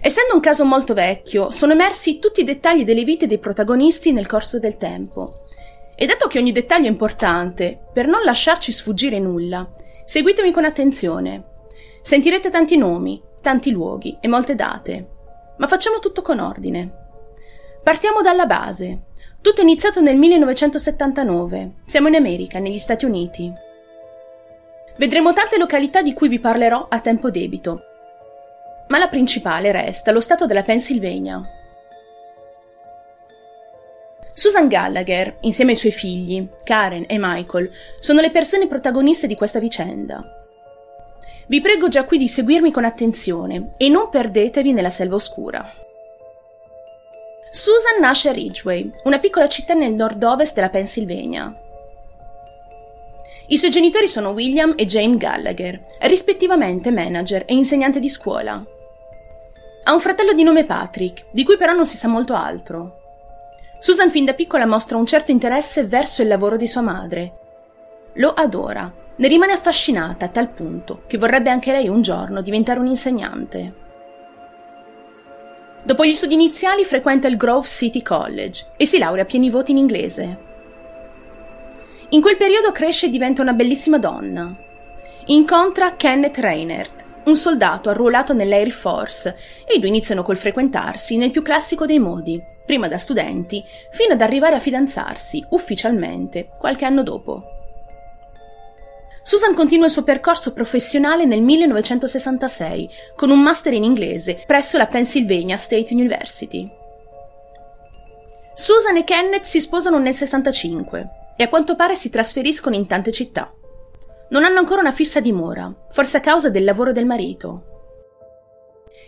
Essendo un caso molto vecchio, sono emersi tutti i dettagli delle vite dei protagonisti nel corso del tempo. E dato che ogni dettaglio è importante, per non lasciarci sfuggire nulla, seguitemi con attenzione. Sentirete tanti nomi, tanti luoghi e molte date, ma facciamo tutto con ordine. Partiamo dalla base. Tutto è iniziato nel 1979. Siamo in America, negli Stati Uniti. Vedremo tante località di cui vi parlerò a tempo debito, ma la principale resta lo stato della Pennsylvania. Susan Gallagher, insieme ai suoi figli, Karen e Michael, sono le persone protagoniste di questa vicenda. Vi prego già qui di seguirmi con attenzione e non perdetevi nella selva oscura. Susan nasce a Ridgeway, una piccola città nel nord-ovest della Pennsylvania. I suoi genitori sono William e Jane Gallagher, rispettivamente manager e insegnante di scuola. Ha un fratello di nome Patrick, di cui però non si sa molto altro. Susan fin da piccola mostra un certo interesse verso il lavoro di sua madre. Lo adora, ne rimane affascinata a tal punto che vorrebbe anche lei un giorno diventare un'insegnante. Dopo gli studi iniziali frequenta il Grove City College e si laurea a pieni voti in inglese. In quel periodo cresce e diventa una bellissima donna. Incontra Kenneth Reinert, un soldato arruolato nell'Air Force e i due iniziano col frequentarsi nel più classico dei modi, prima da studenti, fino ad arrivare a fidanzarsi ufficialmente qualche anno dopo. Susan continua il suo percorso professionale nel 1966 con un master in inglese presso la Pennsylvania State University. Susan e Kenneth si sposano nel 65 e a quanto pare si trasferiscono in tante città. Non hanno ancora una fissa dimora, forse a causa del lavoro del marito.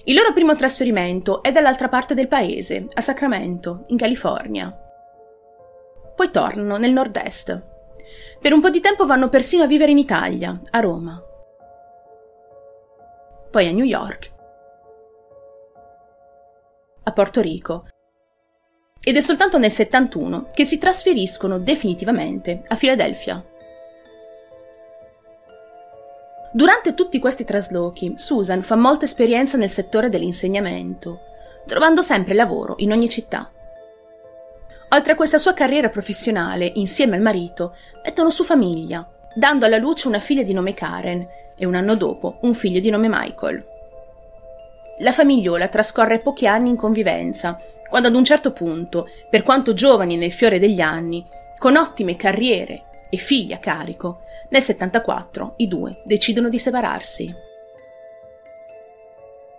Il loro primo trasferimento è dall'altra parte del paese, a Sacramento, in California. Poi tornano nel nord-est. Per un po' di tempo vanno persino a vivere in Italia, a Roma. Poi a New York. A Porto Rico. Ed è soltanto nel 71 che si trasferiscono definitivamente a Filadelfia. Durante tutti questi traslochi, Susan fa molta esperienza nel settore dell'insegnamento, trovando sempre lavoro in ogni città. Oltre a questa sua carriera professionale, insieme al marito, mettono su famiglia, dando alla luce una figlia di nome Karen e un anno dopo un figlio di nome Michael. La famigliola trascorre pochi anni in convivenza, quando ad un certo punto, per quanto giovani nel fiore degli anni, con ottime carriere e figli a carico, nel 74 i due decidono di separarsi.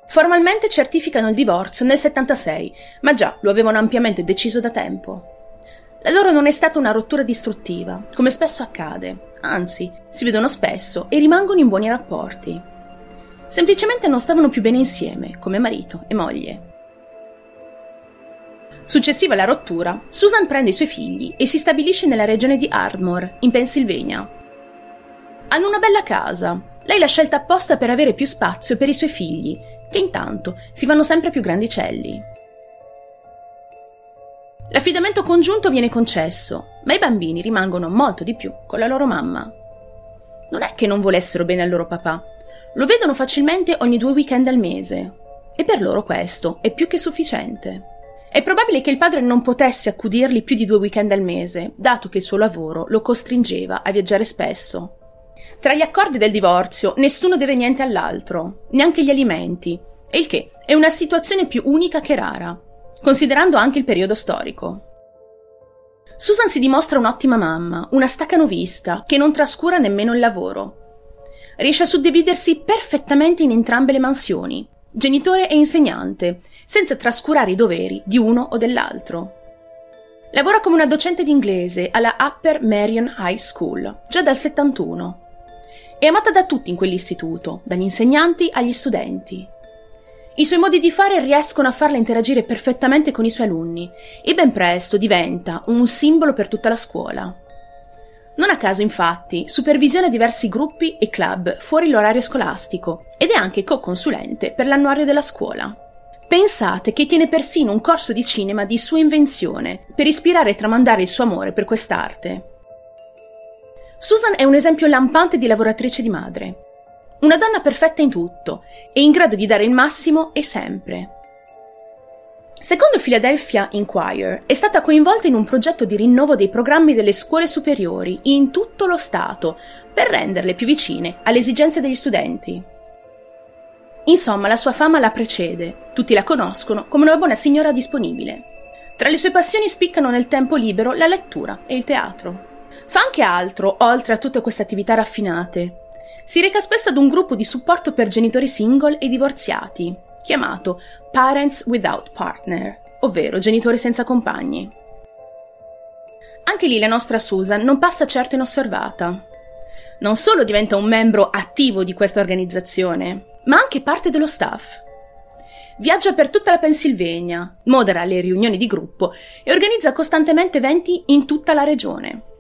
Formalmente certificano il divorzio nel 76, ma già lo avevano ampiamente deciso da tempo. La loro non è stata una rottura distruttiva, come spesso accade, anzi, si vedono spesso e rimangono in buoni rapporti. Semplicemente non stavano più bene insieme, come marito e moglie. Successiva alla rottura, Susan prende i suoi figli e si stabilisce nella regione di Ardmore, in Pennsylvania, hanno una bella casa. Lei l'ha scelta apposta per avere più spazio per i suoi figli, che intanto si fanno sempre più grandicelli. L'affidamento congiunto viene concesso, ma i bambini rimangono molto di più con la loro mamma. Non è che non volessero bene al loro papà, lo vedono facilmente ogni due weekend al mese, e per loro questo è più che sufficiente. È probabile che il padre non potesse accudirli più di due weekend al mese, dato che il suo lavoro lo costringeva a viaggiare spesso. Tra gli accordi del divorzio nessuno deve niente all'altro, neanche gli alimenti, e il che è una situazione più unica che rara, considerando anche il periodo storico. Susan si dimostra un'ottima mamma, una staccanovista, che non trascura nemmeno il lavoro. Riesce a suddividersi perfettamente in entrambe le mansioni, genitore e insegnante, senza trascurare i doveri di uno o dell'altro. Lavora come una docente d'inglese alla Upper Marion High School, già dal 71. È amata da tutti in quell'istituto, dagli insegnanti agli studenti. I suoi modi di fare riescono a farla interagire perfettamente con i suoi alunni e ben presto diventa un simbolo per tutta la scuola. Non a caso, infatti, supervisiona diversi gruppi e club fuori l'orario scolastico ed è anche co-consulente per l'annuario della scuola. Pensate che tiene persino un corso di cinema di sua invenzione per ispirare e tramandare il suo amore per quest'arte. Susan è un esempio lampante di lavoratrice di madre. Una donna perfetta in tutto e in grado di dare il massimo e sempre. Secondo Philadelphia Inquirer, è stata coinvolta in un progetto di rinnovo dei programmi delle scuole superiori in tutto lo Stato per renderle più vicine alle esigenze degli studenti. Insomma, la sua fama la precede, tutti la conoscono come una buona signora disponibile. Tra le sue passioni spiccano nel tempo libero la lettura e il teatro. Fa anche altro, oltre a tutte queste attività raffinate. Si reca spesso ad un gruppo di supporto per genitori single e divorziati, chiamato Parents Without Partner, ovvero genitori senza compagni. Anche lì la nostra Susan non passa certo inosservata. Non solo diventa un membro attivo di questa organizzazione, ma anche parte dello staff. Viaggia per tutta la Pennsylvania, modera le riunioni di gruppo e organizza costantemente eventi in tutta la regione.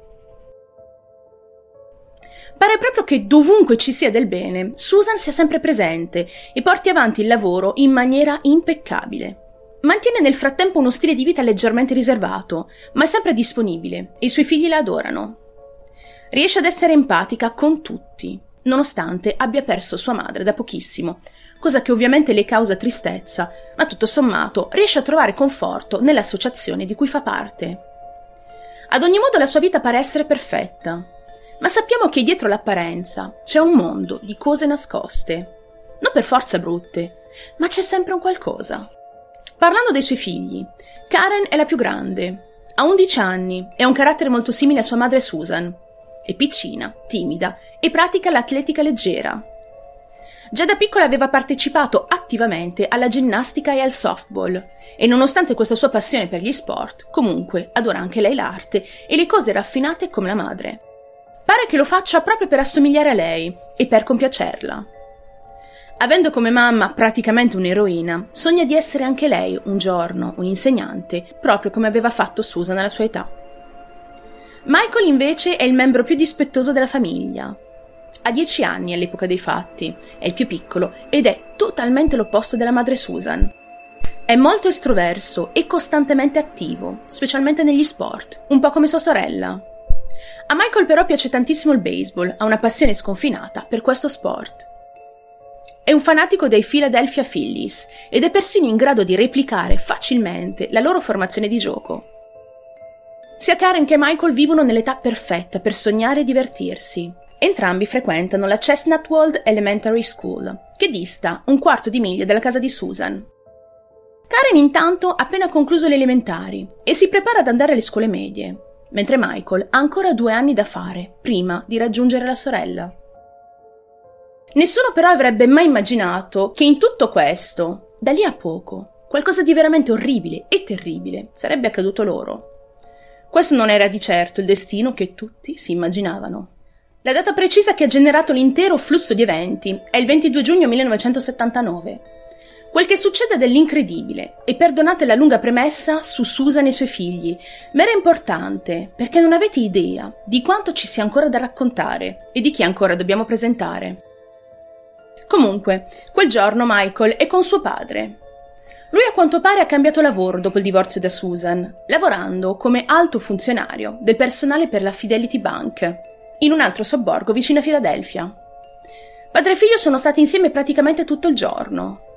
Pare proprio che dovunque ci sia del bene, Susan sia sempre presente e porti avanti il lavoro in maniera impeccabile. Mantiene nel frattempo uno stile di vita leggermente riservato, ma è sempre disponibile e i suoi figli la adorano. Riesce ad essere empatica con tutti, nonostante abbia perso sua madre da pochissimo, cosa che ovviamente le causa tristezza, ma tutto sommato riesce a trovare conforto nell'associazione di cui fa parte. Ad ogni modo la sua vita pare essere perfetta, ma sappiamo che dietro l'apparenza c'è un mondo di cose nascoste. Non per forza brutte, ma c'è sempre un qualcosa. Parlando dei suoi figli, Karen è la più grande. Ha 11 anni e ha un carattere molto simile a sua madre Susan. È piccina, timida e pratica l'atletica leggera. Già da piccola aveva partecipato attivamente alla ginnastica e al softball e nonostante questa sua passione per gli sport, comunque adora anche lei l'arte e le cose raffinate come la madre. Pare che lo faccia proprio per assomigliare a lei e per compiacerla. Avendo come mamma praticamente un'eroina, sogna di essere anche lei un giorno un'insegnante, proprio come aveva fatto Susan alla sua età. Michael invece è il membro più dispettoso della famiglia. Ha dieci anni all'epoca dei fatti, è il più piccolo ed è totalmente l'opposto della madre Susan. È molto estroverso e costantemente attivo, specialmente negli sport, un po' come sua sorella. A Michael però piace tantissimo il baseball, ha una passione sconfinata per questo sport. È un fanatico dei Philadelphia Phillies ed è persino in grado di replicare facilmente la loro formazione di gioco. Sia Karen che Michael vivono nell'età perfetta per sognare e divertirsi. Entrambi frequentano la Chestnut World Elementary School, che dista un quarto di miglia dalla casa di Susan. Karen intanto ha appena concluso le elementari e si prepara ad andare alle scuole medie, mentre Michael ha ancora due anni da fare prima di raggiungere la sorella. Nessuno però avrebbe mai immaginato che in tutto questo, da lì a poco, qualcosa di veramente orribile e terribile sarebbe accaduto loro. Questo non era di certo il destino che tutti si immaginavano. La data precisa che ha generato l'intero flusso di eventi è il 22 giugno 1979 Quel che succede dell'incredibile, e perdonate la lunga premessa su Susan e i suoi figli, ma era importante perché non avete idea di quanto ci sia ancora da raccontare e di chi ancora dobbiamo presentare. Comunque, quel giorno Michael è con suo padre. Lui a quanto pare ha cambiato lavoro dopo il divorzio da Susan, lavorando come alto funzionario del personale per la Fidelity Bank, in un altro sobborgo vicino a Filadelfia. Padre e figlio sono stati insieme praticamente tutto il giorno,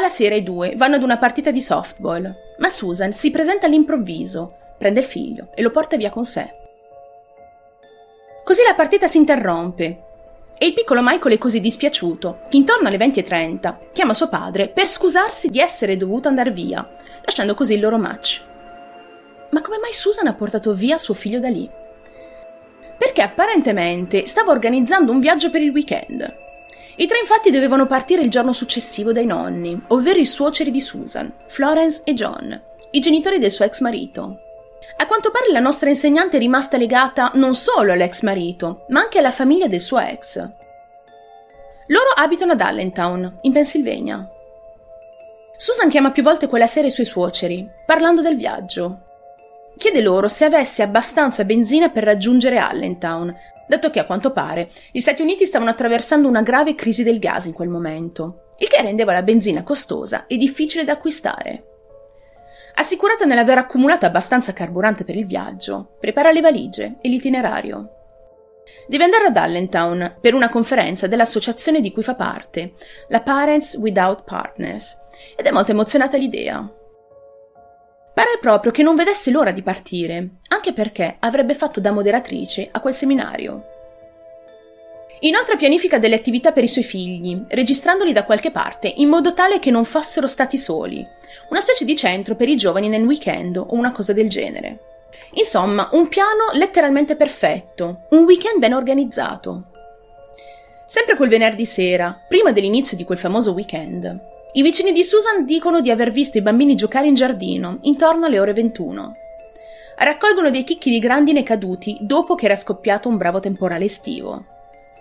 alla sera i due vanno ad una partita di softball, ma Susan si presenta all'improvviso, prende il figlio e lo porta via con sé. Così la partita si interrompe e il piccolo Michael è così dispiaciuto che intorno alle 20.30 chiama suo padre per scusarsi di essere dovuto andare via, lasciando così il loro match. Ma come mai Susan ha portato via suo figlio da lì? Perché apparentemente stava organizzando un viaggio per il weekend i tre infatti dovevano partire il giorno successivo dai nonni, ovvero i suoceri di Susan, Florence e John, i genitori del suo ex marito. A quanto pare la nostra insegnante è rimasta legata non solo all'ex marito, ma anche alla famiglia del suo ex. Loro abitano ad Allentown, in Pennsylvania. Susan chiama più volte quella sera i suoi suoceri, parlando del viaggio. Chiede loro se avesse abbastanza benzina per raggiungere Allentown, dato che a quanto pare gli Stati Uniti stavano attraversando una grave crisi del gas in quel momento, il che rendeva la benzina costosa e difficile da acquistare. Assicurata nell'aver accumulato abbastanza carburante per il viaggio, prepara le valigie e l'itinerario. Deve andare ad Allentown per una conferenza dell'associazione di cui fa parte, la Parents Without Partners, ed è molto emozionata l'idea. Pare proprio che non vedesse l'ora di partire, anche perché avrebbe fatto da moderatrice a quel seminario. Inoltre pianifica delle attività per i suoi figli, registrandoli da qualche parte in modo tale che non fossero stati soli, una specie di centro per i giovani nel weekend o una cosa del genere. Insomma, un piano letteralmente perfetto, un weekend ben organizzato. Sempre quel venerdì sera, prima dell'inizio di quel famoso weekend, i vicini di Susan dicono di aver visto i bambini giocare in giardino intorno alle ore 21. Raccolgono dei chicchi di grandine caduti dopo che era scoppiato un bravo temporale estivo.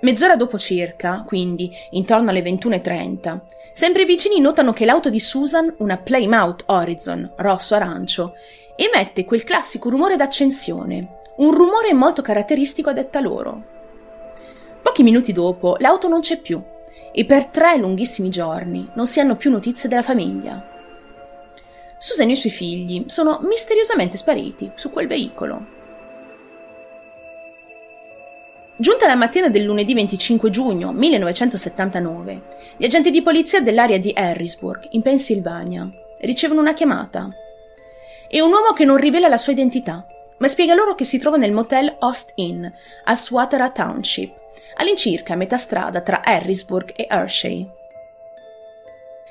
Mezz'ora dopo circa, quindi intorno alle 21.30, sempre i vicini notano che l'auto di Susan, una Plymouth Horizon rosso-arancio, emette quel classico rumore d'accensione, un rumore molto caratteristico a detta loro. Pochi minuti dopo l'auto non c'è più e per tre lunghissimi giorni non si hanno più notizie della famiglia. Susan e i suoi figli sono misteriosamente spariti su quel veicolo. Giunta la mattina del lunedì 25 giugno 1979, gli agenti di polizia dell'area di Harrisburg, in Pennsylvania, ricevono una chiamata è un uomo che non rivela la sua identità, ma spiega loro che si trova nel motel Host Inn a Swatara Township, all'incirca a metà strada tra Harrisburg e Hershey.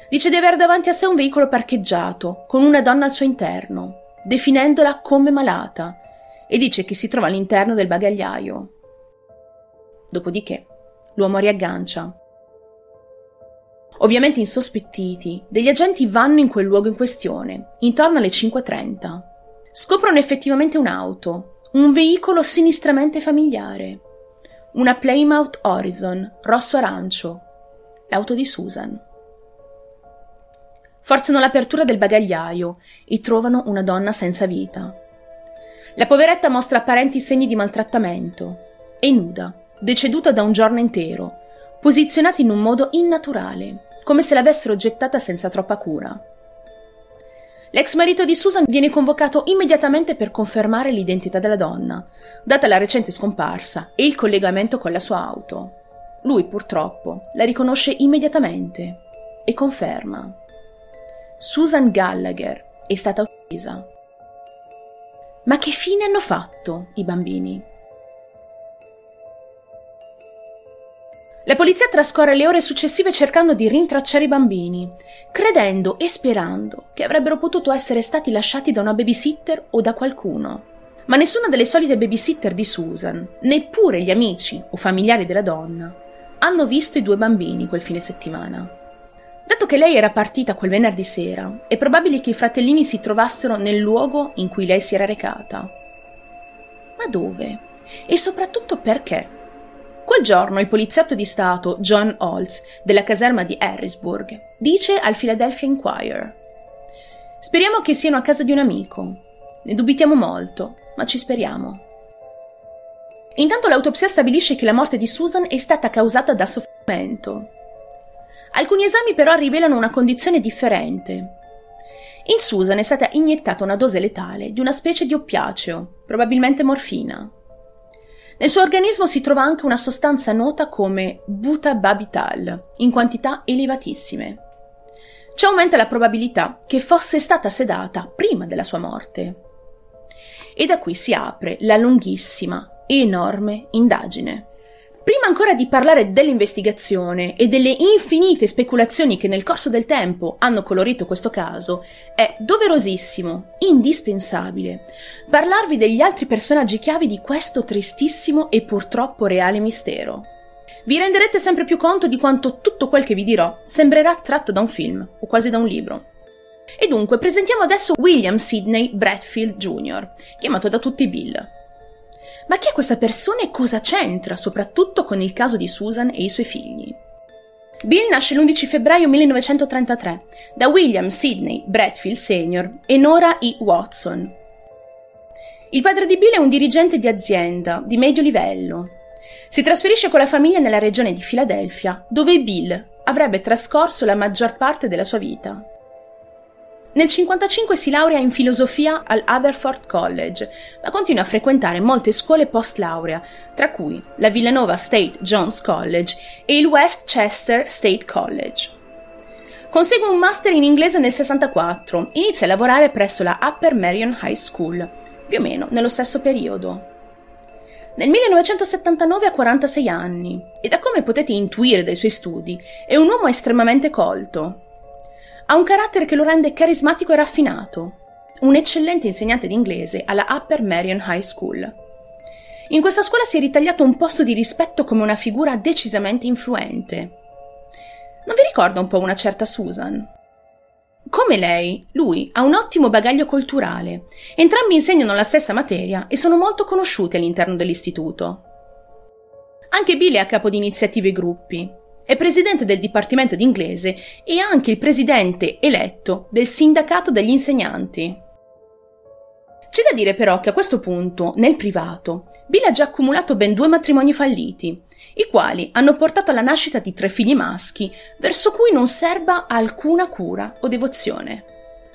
Dice di aver davanti a sé un veicolo parcheggiato, con una donna al suo interno, definendola come malata, e dice che si trova all'interno del bagagliaio. Dopodiché, l'uomo riaggancia Ovviamente insospettiti, degli agenti vanno in quel luogo in questione, intorno alle 5.30. Scoprono effettivamente un'auto, un veicolo sinistramente familiare. Una Plymouth Horizon, rosso-arancio. L'auto di Susan. Forzano l'apertura del bagagliaio e trovano una donna senza vita. La poveretta mostra apparenti segni di maltrattamento. È nuda, deceduta da un giorno intero, posizionata in un modo innaturale come se l'avessero gettata senza troppa cura. L'ex marito di Susan viene convocato immediatamente per confermare l'identità della donna, data la recente scomparsa e il collegamento con la sua auto. Lui, purtroppo, la riconosce immediatamente e conferma. Susan Gallagher è stata uccisa. Ma che fine hanno fatto i bambini? La polizia trascorre le ore successive cercando di rintracciare i bambini, credendo e sperando che avrebbero potuto essere stati lasciati da una babysitter o da qualcuno. Ma nessuna delle solite babysitter di Susan, neppure gli amici o familiari della donna, hanno visto i due bambini quel fine settimana. Dato che lei era partita quel venerdì sera, è probabile che i fratellini si trovassero nel luogo in cui lei si era recata. Ma dove? E soprattutto perché? Quel giorno il poliziotto di Stato John Holtz della caserma di Harrisburg dice al Philadelphia Inquirer Speriamo che siano a casa di un amico. Ne dubitiamo molto, ma ci speriamo. Intanto l'autopsia stabilisce che la morte di Susan è stata causata da soffocamento. Alcuni esami però rivelano una condizione differente. In Susan è stata iniettata una dose letale di una specie di oppiaceo, probabilmente morfina. Nel suo organismo si trova anche una sostanza nota come butababital, in quantità elevatissime. Ciò aumenta la probabilità che fosse stata sedata prima della sua morte. E da qui si apre la lunghissima enorme indagine. Prima ancora di parlare dell'investigazione e delle infinite speculazioni che nel corso del tempo hanno colorito questo caso, è doverosissimo, indispensabile, parlarvi degli altri personaggi chiavi di questo tristissimo e purtroppo reale mistero. Vi renderete sempre più conto di quanto tutto quel che vi dirò sembrerà tratto da un film o quasi da un libro. E dunque presentiamo adesso William Sidney Bradfield Jr., chiamato da tutti Bill. Ma chi è questa persona e cosa c'entra, soprattutto con il caso di Susan e i suoi figli? Bill nasce l'11 febbraio 1933 da William Sidney Bradfield Sr. e Nora E. Watson. Il padre di Bill è un dirigente di azienda di medio livello. Si trasferisce con la famiglia nella regione di Filadelfia, dove Bill avrebbe trascorso la maggior parte della sua vita. Nel 1955 si laurea in filosofia al Haverford College, ma continua a frequentare molte scuole post laurea, tra cui la Villanova State John's College e il Westchester State College. Consegue un master in inglese nel 64, inizia a lavorare presso la Upper Marion High School, più o meno nello stesso periodo. Nel 1979 ha 46 anni e da come potete intuire dai suoi studi è un uomo estremamente colto. Ha un carattere che lo rende carismatico e raffinato, un eccellente insegnante di inglese alla Upper Marion High School. In questa scuola si è ritagliato un posto di rispetto come una figura decisamente influente. Non vi ricorda un po' una certa Susan? Come lei, lui ha un ottimo bagaglio culturale. Entrambi insegnano la stessa materia e sono molto conosciuti all'interno dell'istituto. Anche Bill è a capo di iniziative e gruppi. È presidente del Dipartimento di Inglese e anche il presidente eletto del Sindacato degli Insegnanti. C'è da dire però che a questo punto, nel privato, Bill ha già accumulato ben due matrimoni falliti i quali hanno portato alla nascita di tre figli maschi, verso cui non serba alcuna cura o devozione.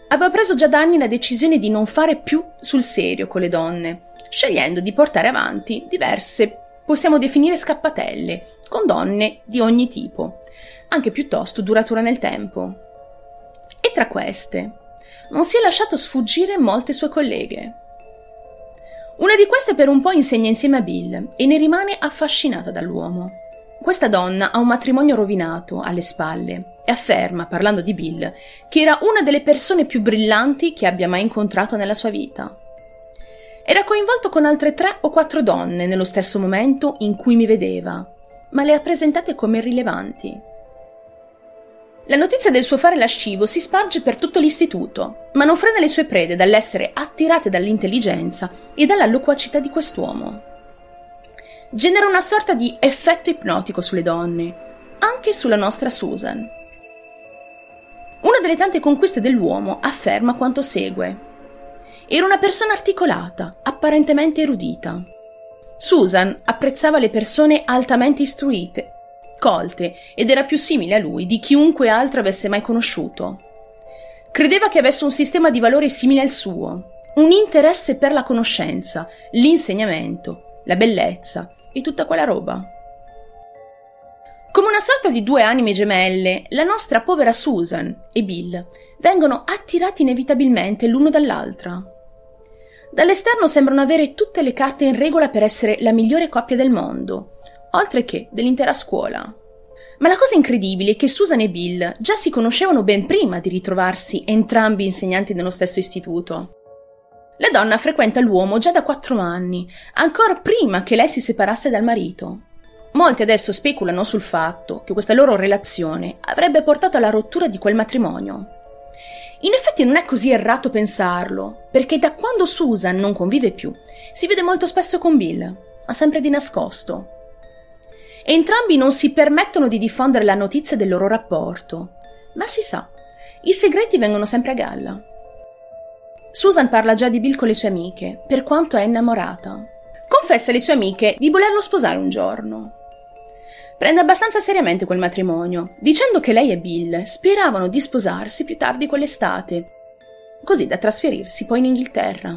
Aveva preso già da anni la decisione di non fare più sul serio con le donne, scegliendo di portare avanti diverse, possiamo definire scappatelle, con donne di ogni tipo, anche piuttosto duratura nel tempo. E tra queste, non si è lasciato sfuggire molte sue colleghe. Una di queste per un po' insegna insieme a Bill e ne rimane affascinata dall'uomo. Questa donna ha un matrimonio rovinato alle spalle e afferma, parlando di Bill, che era una delle persone più brillanti che abbia mai incontrato nella sua vita. Era coinvolto con altre tre o quattro donne nello stesso momento in cui mi vedeva, ma le ha presentate come irrilevanti. La notizia del suo fare lascivo si sparge per tutto l'istituto, ma non frena le sue prede dall'essere attirate dall'intelligenza e dalla loquacità di quest'uomo. Genera una sorta di effetto ipnotico sulle donne, anche sulla nostra Susan. Una delle tante conquiste dell'uomo afferma quanto segue. Era una persona articolata, apparentemente erudita. Susan apprezzava le persone altamente istruite colte ed era più simile a lui di chiunque altro avesse mai conosciuto. Credeva che avesse un sistema di valori simile al suo, un interesse per la conoscenza, l'insegnamento, la bellezza e tutta quella roba. Come una sorta di due anime gemelle, la nostra povera Susan e Bill vengono attirati inevitabilmente l'uno dall'altra. Dall'esterno sembrano avere tutte le carte in regola per essere la migliore coppia del mondo, oltre che dell'intera scuola. Ma la cosa incredibile è che Susan e Bill già si conoscevano ben prima di ritrovarsi entrambi insegnanti nello stesso istituto. La donna frequenta l'uomo già da quattro anni, ancora prima che lei si separasse dal marito. Molti adesso speculano sul fatto che questa loro relazione avrebbe portato alla rottura di quel matrimonio. In effetti non è così errato pensarlo, perché da quando Susan non convive più, si vede molto spesso con Bill, ma sempre di nascosto. Entrambi non si permettono di diffondere la notizia del loro rapporto. Ma si sa, i segreti vengono sempre a galla. Susan parla già di Bill con le sue amiche, per quanto è innamorata. Confessa alle sue amiche di volerlo sposare un giorno. Prende abbastanza seriamente quel matrimonio, dicendo che lei e Bill speravano di sposarsi più tardi quell'estate, così da trasferirsi poi in Inghilterra.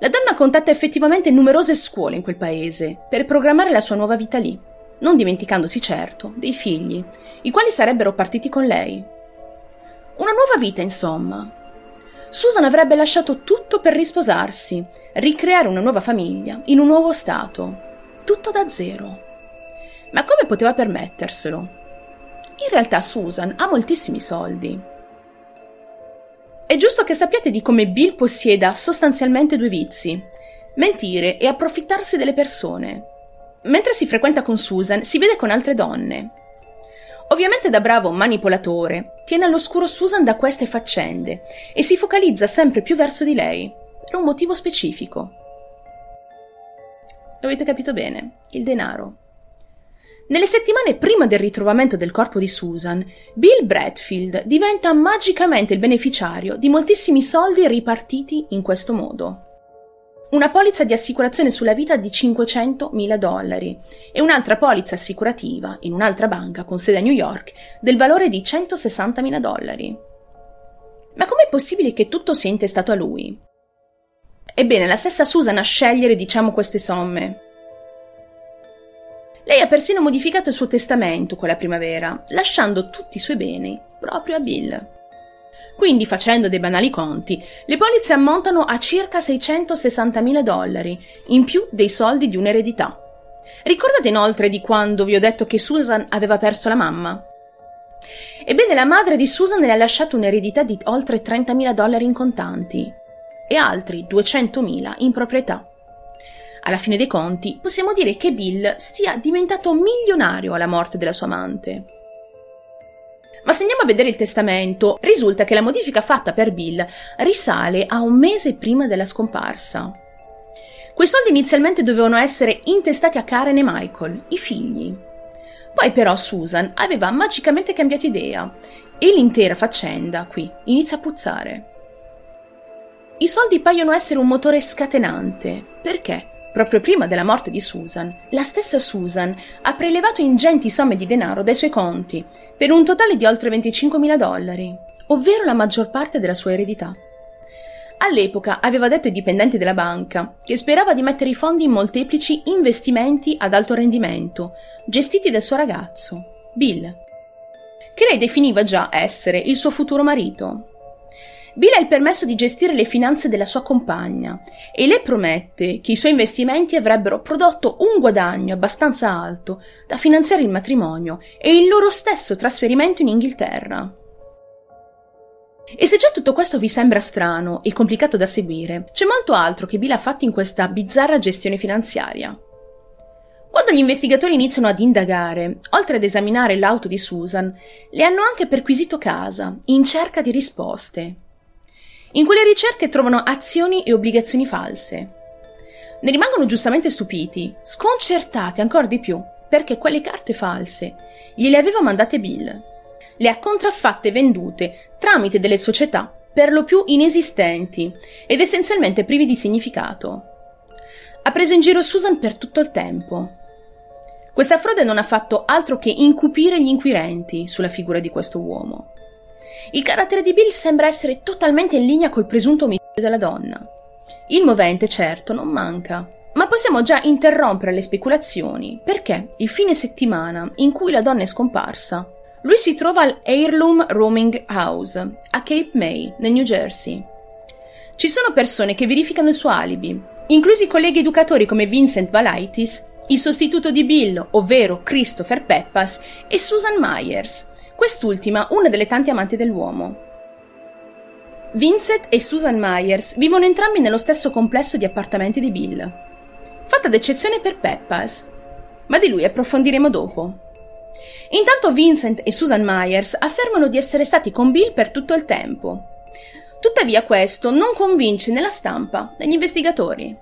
La donna contatta effettivamente numerose scuole in quel paese per programmare la sua nuova vita lì, non dimenticandosi certo dei figli, i quali sarebbero partiti con lei. Una nuova vita, insomma. Susan avrebbe lasciato tutto per risposarsi, ricreare una nuova famiglia, in un nuovo stato. Tutto da zero. Ma come poteva permetterselo? In realtà Susan ha moltissimi soldi è giusto che sappiate di come Bill possieda sostanzialmente due vizi, mentire e approfittarsi delle persone. Mentre si frequenta con Susan, si vede con altre donne. Ovviamente da bravo manipolatore, tiene all'oscuro Susan da queste faccende e si focalizza sempre più verso di lei, per un motivo specifico. Avete capito bene? Il denaro. Nelle settimane prima del ritrovamento del corpo di Susan, Bill Bradfield diventa magicamente il beneficiario di moltissimi soldi ripartiti in questo modo. Una polizza di assicurazione sulla vita di 500.000 dollari e un'altra polizza assicurativa in un'altra banca con sede a New York del valore di 160.000 dollari. Ma com'è possibile che tutto sia intestato a lui? Ebbene, la stessa Susan a scegliere, diciamo, queste somme. Lei ha persino modificato il suo testamento quella primavera, lasciando tutti i suoi beni proprio a Bill. Quindi, facendo dei banali conti, le polizze ammontano a circa 660.000 dollari, in più dei soldi di un'eredità. Ricordate inoltre di quando vi ho detto che Susan aveva perso la mamma? Ebbene, la madre di Susan le ha lasciato un'eredità di oltre 30.000 dollari in contanti e altri 200.000 in proprietà. Alla fine dei conti, possiamo dire che Bill sia diventato milionario alla morte della sua amante. Ma se andiamo a vedere il testamento, risulta che la modifica fatta per Bill risale a un mese prima della scomparsa. Quei soldi inizialmente dovevano essere intestati a Karen e Michael, i figli. Poi però Susan aveva magicamente cambiato idea e l'intera faccenda qui inizia a puzzare. I soldi paiono essere un motore scatenante. Perché? Proprio prima della morte di Susan, la stessa Susan ha prelevato ingenti somme di denaro dai suoi conti, per un totale di oltre 25.000 dollari, ovvero la maggior parte della sua eredità. All'epoca aveva detto ai dipendenti della banca che sperava di mettere i fondi in molteplici investimenti ad alto rendimento, gestiti dal suo ragazzo, Bill, che lei definiva già essere il suo futuro marito. Bill ha il permesso di gestire le finanze della sua compagna e le promette che i suoi investimenti avrebbero prodotto un guadagno abbastanza alto da finanziare il matrimonio e il loro stesso trasferimento in Inghilterra. E se già tutto questo vi sembra strano e complicato da seguire, c'è molto altro che Bill ha fatto in questa bizzarra gestione finanziaria. Quando gli investigatori iniziano ad indagare, oltre ad esaminare l'auto di Susan, le hanno anche perquisito casa, in cerca di risposte. In quelle ricerche trovano azioni e obbligazioni false. Ne rimangono giustamente stupiti, sconcertati ancora di più, perché quelle carte false gliele aveva mandate Bill le ha contraffatte e vendute tramite delle società per lo più inesistenti ed essenzialmente privi di significato. Ha preso in giro Susan per tutto il tempo. Questa frode non ha fatto altro che incupire gli inquirenti sulla figura di questo uomo. Il carattere di Bill sembra essere totalmente in linea col presunto omicidio della donna. Il movente, certo, non manca. Ma possiamo già interrompere le speculazioni perché il fine settimana in cui la donna è scomparsa lui si trova al Heirloom Roaming House a Cape May, nel New Jersey. Ci sono persone che verificano il suo alibi, inclusi colleghi educatori come Vincent Valaitis, il sostituto di Bill, ovvero Christopher Peppas, e Susan Myers, quest'ultima una delle tante amanti dell'uomo. Vincent e Susan Myers vivono entrambi nello stesso complesso di appartamenti di Bill. Fatta d'eccezione per Peppas, ma di lui approfondiremo dopo. Intanto Vincent e Susan Myers affermano di essere stati con Bill per tutto il tempo. Tuttavia questo non convince né la stampa né gli investigatori.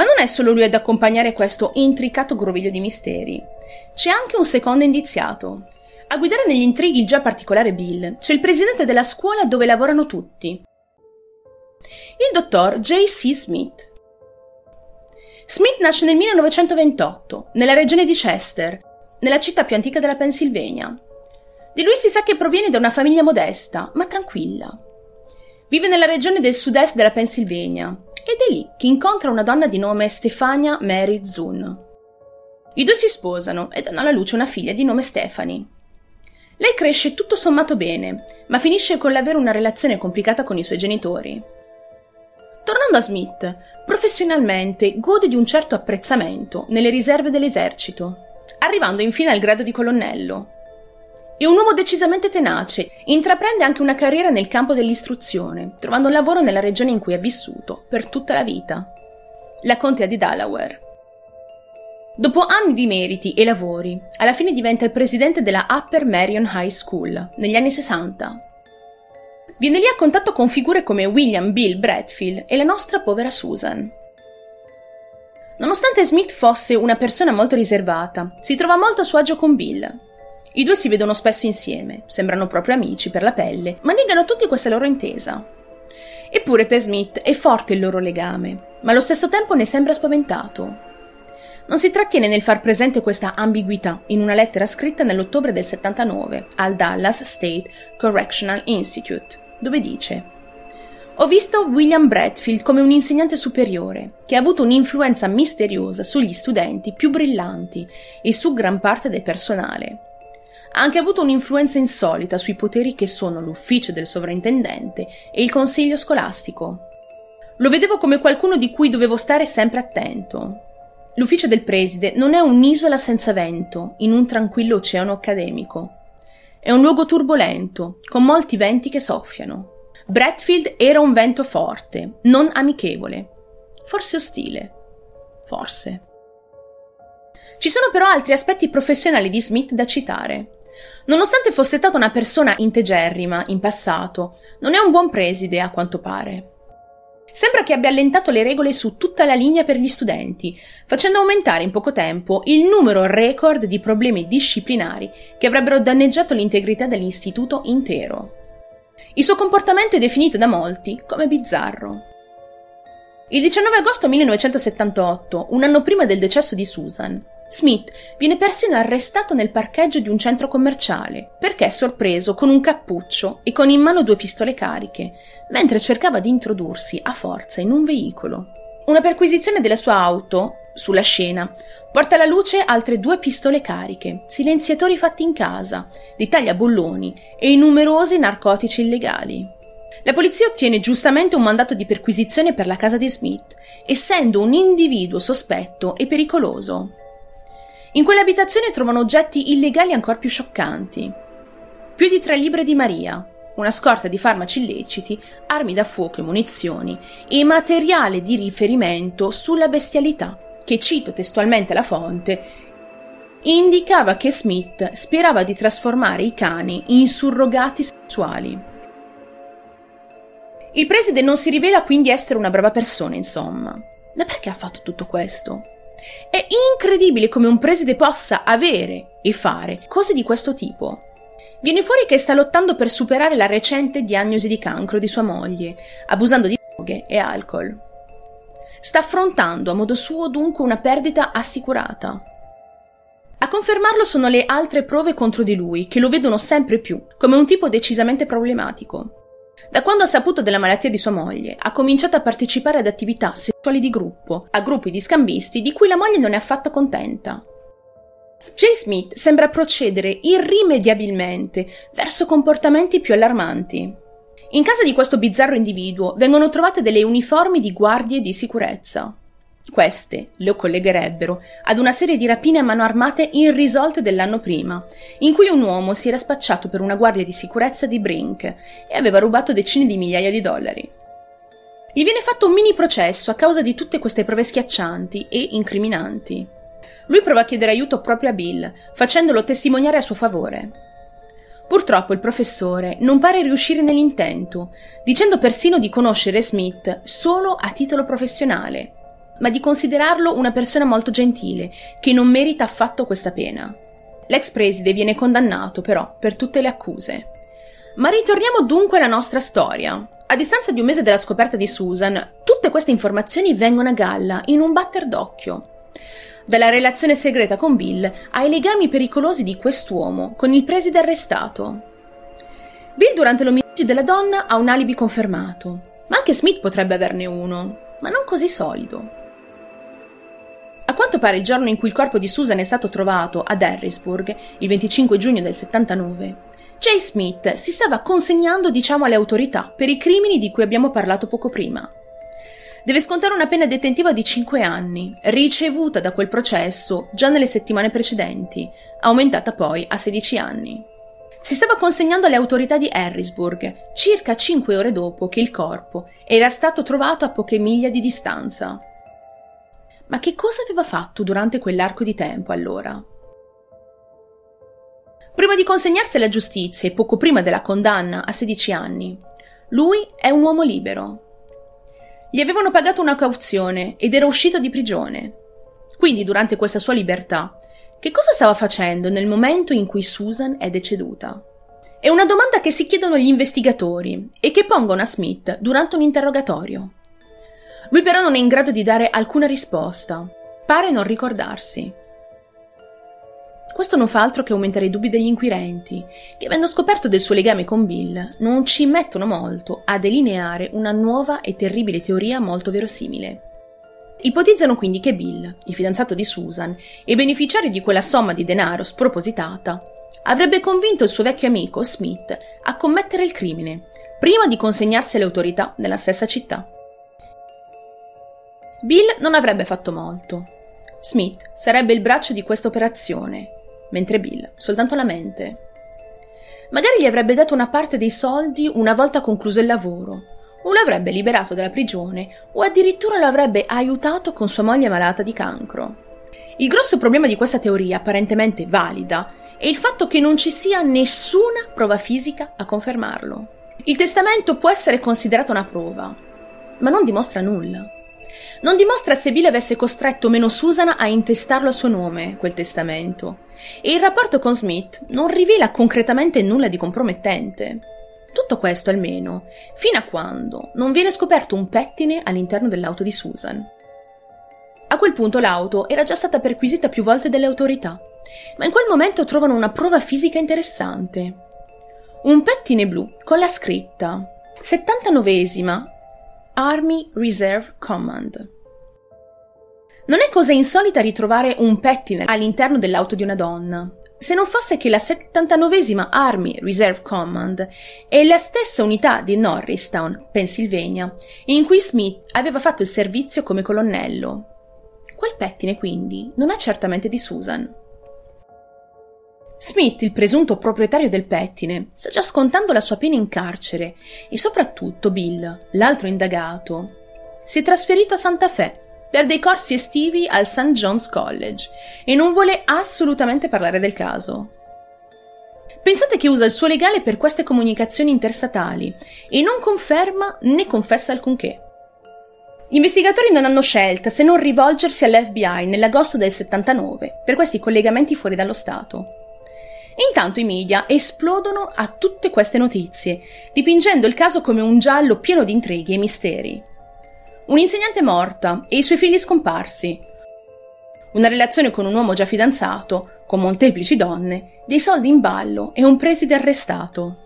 Ma non è solo lui ad accompagnare questo intricato groviglio di misteri. C'è anche un secondo indiziato. A guidare negli intrighi il già particolare Bill c'è il presidente della scuola dove lavorano tutti. Il dottor J.C. Smith, Smith nasce nel 1928, nella regione di Chester, nella città più antica della Pennsylvania. Di lui si sa che proviene da una famiglia modesta, ma tranquilla. Vive nella regione del sud-est della Pennsylvania ed è lì che incontra una donna di nome Stefania Mary Zun. I due si sposano e danno alla luce una figlia di nome Stephanie. Lei cresce tutto sommato bene, ma finisce con l'avere una relazione complicata con i suoi genitori. Tornando a Smith, professionalmente gode di un certo apprezzamento nelle riserve dell'esercito, arrivando infine al grado di colonnello. È un uomo decisamente tenace, intraprende anche una carriera nel campo dell'istruzione, trovando lavoro nella regione in cui ha vissuto per tutta la vita, la contea di Delaware. Dopo anni di meriti e lavori, alla fine diventa il presidente della Upper Marion High School negli anni 60 Viene lì a contatto con figure come William Bill Bradfield e la nostra povera Susan. Nonostante Smith fosse una persona molto riservata, si trova molto a suo agio con Bill. I due si vedono spesso insieme, sembrano proprio amici per la pelle, ma negano tutti questa loro intesa. Eppure per Smith è forte il loro legame, ma allo stesso tempo ne sembra spaventato. non si trattiene nel far presente questa ambiguità in una lettera scritta nell'ottobre del 79 al Dallas State Correctional Institute, dove dice Ho visto William Bradfield come un insegnante superiore che ha avuto un'influenza misteriosa sugli studenti più brillanti e su gran parte del personale. Ha anche avuto un'influenza insolita sui poteri che sono l'ufficio del sovrintendente e il consiglio scolastico. Lo vedevo come qualcuno di cui dovevo stare sempre attento, L'ufficio del preside non è un'isola senza vento in un tranquillo oceano accademico. È un luogo turbolento, con molti venti che soffiano. Bradfield era un vento forte, non amichevole, forse ostile. Forse. Ci sono però altri aspetti professionali di Smith da citare. Nonostante fosse stata una persona integerrima in passato, non è un buon preside a quanto pare. Sembra che abbia allentato le regole su tutta la linea per gli studenti, facendo aumentare in poco tempo il numero record di problemi disciplinari che avrebbero danneggiato l'integrità dell'istituto intero. Il suo comportamento è definito da molti come bizzarro. Il 19 agosto 1978, un anno prima del decesso di Susan, Smith viene persino arrestato nel parcheggio di un centro commerciale perché è sorpreso con un cappuccio e con in mano due pistole cariche, mentre cercava di introdursi a forza in un veicolo. Una perquisizione della sua auto, sulla scena, porta alla luce altre due pistole cariche, silenziatori fatti in casa, di taglia bolloni e numerosi narcotici illegali. La polizia ottiene giustamente un mandato di perquisizione per la casa di Smith, essendo un individuo sospetto e pericoloso. In quell'abitazione trovano oggetti illegali ancora più scioccanti. Più di tre libbre di Maria, una scorta di farmaci illeciti, armi da fuoco e munizioni e materiale di riferimento sulla bestialità, che cito testualmente la fonte, indicava che Smith sperava di trasformare i cani in surrogati sessuali. Il preside non si rivela quindi essere una brava persona, insomma. Ma perché ha fatto tutto questo? È incredibile come un preside possa avere e fare cose di questo tipo. Viene fuori che sta lottando per superare la recente diagnosi di cancro di sua moglie, abusando di droghe e alcol. Sta affrontando a modo suo dunque una perdita assicurata. A confermarlo sono le altre prove contro di lui, che lo vedono sempre più come un tipo decisamente problematico. Da quando ha saputo della malattia di sua moglie, ha cominciato a partecipare ad attività sessuali di gruppo, a gruppi di scambisti di cui la moglie non è affatto contenta. Jay Smith sembra procedere irrimediabilmente verso comportamenti più allarmanti. In casa di questo bizzarro individuo vengono trovate delle uniformi di guardie di sicurezza. Queste lo collegherebbero ad una serie di rapine a mano armate irrisolte dell'anno prima, in cui un uomo si era spacciato per una guardia di sicurezza di Brink e aveva rubato decine di migliaia di dollari. Gli viene fatto un mini processo a causa di tutte queste prove schiaccianti e incriminanti. Lui prova a chiedere aiuto proprio a Bill, facendolo testimoniare a suo favore. Purtroppo il professore non pare riuscire nell'intento, dicendo persino di conoscere Smith solo a titolo professionale ma di considerarlo una persona molto gentile, che non merita affatto questa pena. L'ex preside viene condannato, però, per tutte le accuse. Ma ritorniamo dunque alla nostra storia. A distanza di un mese dalla scoperta di Susan, tutte queste informazioni vengono a galla in un batter d'occhio. Dalla relazione segreta con Bill ai legami pericolosi di quest'uomo con il preside arrestato. Bill durante l'omicidio della donna ha un alibi confermato, ma anche Smith potrebbe averne uno, ma non così solido. A quanto pare il giorno in cui il corpo di Susan è stato trovato ad Harrisburg, il 25 giugno del 79, Jay Smith si stava consegnando, diciamo, alle autorità per i crimini di cui abbiamo parlato poco prima. Deve scontare una pena detentiva di 5 anni, ricevuta da quel processo già nelle settimane precedenti, aumentata poi a 16 anni. Si stava consegnando alle autorità di Harrisburg circa 5 ore dopo che il corpo era stato trovato a poche miglia di distanza. Ma che cosa aveva fatto durante quell'arco di tempo allora? Prima di consegnarsi alla giustizia e poco prima della condanna a 16 anni, lui è un uomo libero. Gli avevano pagato una cauzione ed era uscito di prigione. Quindi, durante questa sua libertà, che cosa stava facendo nel momento in cui Susan è deceduta? È una domanda che si chiedono gli investigatori e che pongono a Smith durante un interrogatorio. Lui però non è in grado di dare alcuna risposta. pare non ricordarsi. Questo non fa altro che aumentare i dubbi degli inquirenti, che avendo scoperto del suo legame con Bill, non ci mettono molto a delineare una nuova e terribile teoria molto verosimile. Ipotizzano quindi che Bill, il fidanzato di Susan e beneficiario di quella somma di denaro spropositata, avrebbe convinto il suo vecchio amico Smith a commettere il crimine, prima di consegnarsi alle autorità nella stessa città. Bill non avrebbe fatto molto. Smith sarebbe il braccio di questa operazione mentre Bill soltanto la mente. Magari gli avrebbe dato una parte dei soldi una volta concluso il lavoro, o l'avrebbe liberato dalla prigione, o addirittura lo avrebbe aiutato con sua moglie malata di cancro. Il grosso problema di questa teoria, apparentemente valida, è il fatto che non ci sia nessuna prova fisica a confermarlo. Il testamento può essere considerato una prova, ma non dimostra nulla. Non dimostra se Bill avesse costretto meno Susan a intestarlo a suo nome, quel testamento. E il rapporto con Smith non rivela concretamente nulla di compromettente. Tutto questo almeno, fino a quando non viene scoperto un pettine all'interno dell'auto di Susan. A quel punto l'auto era già stata perquisita più volte dalle autorità, ma in quel momento trovano una prova fisica interessante. Un pettine blu con la scritta 79esima Army Reserve Command. Non è cosa insolita ritrovare un pettine all'interno dell'auto di una donna. Se non fosse che la 79esima Army Reserve Command è la stessa unità di Norristown, Pennsylvania, in cui Smith aveva fatto il servizio come colonnello. Quel pettine, quindi, non è certamente di Susan. Smith, il presunto proprietario del pettine, sta già scontando la sua pena in carcere e soprattutto Bill, l'altro indagato, si è trasferito a Santa Fe per dei corsi estivi al St. John's College e non vuole assolutamente parlare del caso. Pensate che usa il suo legale per queste comunicazioni interstatali e non conferma né confessa alcunché. Gli investigatori non hanno scelta se non rivolgersi all'FBI nell'agosto del 79 per questi collegamenti fuori dallo Stato. Intanto i media esplodono a tutte queste notizie, dipingendo il caso come un giallo pieno di intrighi e misteri. Un'insegnante morta e i suoi figli scomparsi. Una relazione con un uomo già fidanzato, con molteplici donne, dei soldi in ballo e un preside arrestato.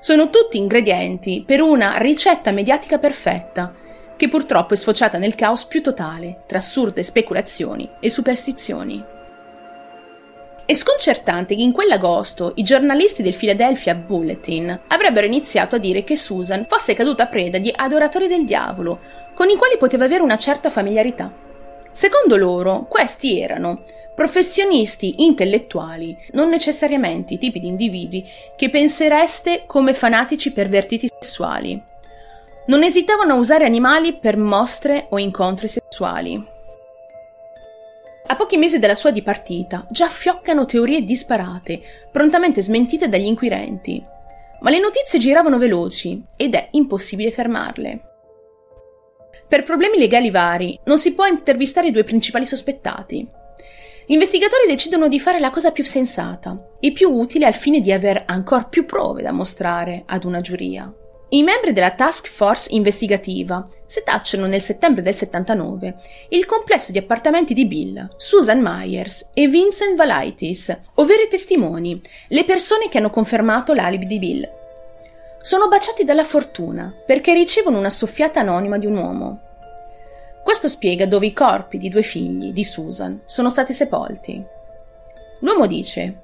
Sono tutti ingredienti per una ricetta mediatica perfetta, che purtroppo è sfociata nel caos più totale tra assurde speculazioni e superstizioni. È sconcertante che in quell'agosto i giornalisti del Philadelphia Bulletin avrebbero iniziato a dire che Susan fosse caduta preda di adoratori del diavolo, con i quali poteva avere una certa familiarità. Secondo loro, questi erano professionisti intellettuali, non necessariamente i tipi di individui che pensereste come fanatici pervertiti sessuali. Non esitavano a usare animali per mostre o incontri sessuali. A pochi mesi dalla sua dipartita già fioccano teorie disparate, prontamente smentite dagli inquirenti. Ma le notizie giravano veloci ed è impossibile fermarle. Per problemi legali vari non si può intervistare i due principali sospettati. Gli investigatori decidono di fare la cosa più sensata e più utile al fine di aver ancora più prove da mostrare ad una giuria. I membri della task force investigativa setacciano nel settembre del 79 il complesso di appartamenti di Bill, Susan Myers e Vincent Valaitis, ovvero i testimoni, le persone che hanno confermato l'alibi di Bill. Sono baciati dalla fortuna perché ricevono una soffiata anonima di un uomo. Questo spiega dove i corpi di due figli di Susan sono stati sepolti. L'uomo dice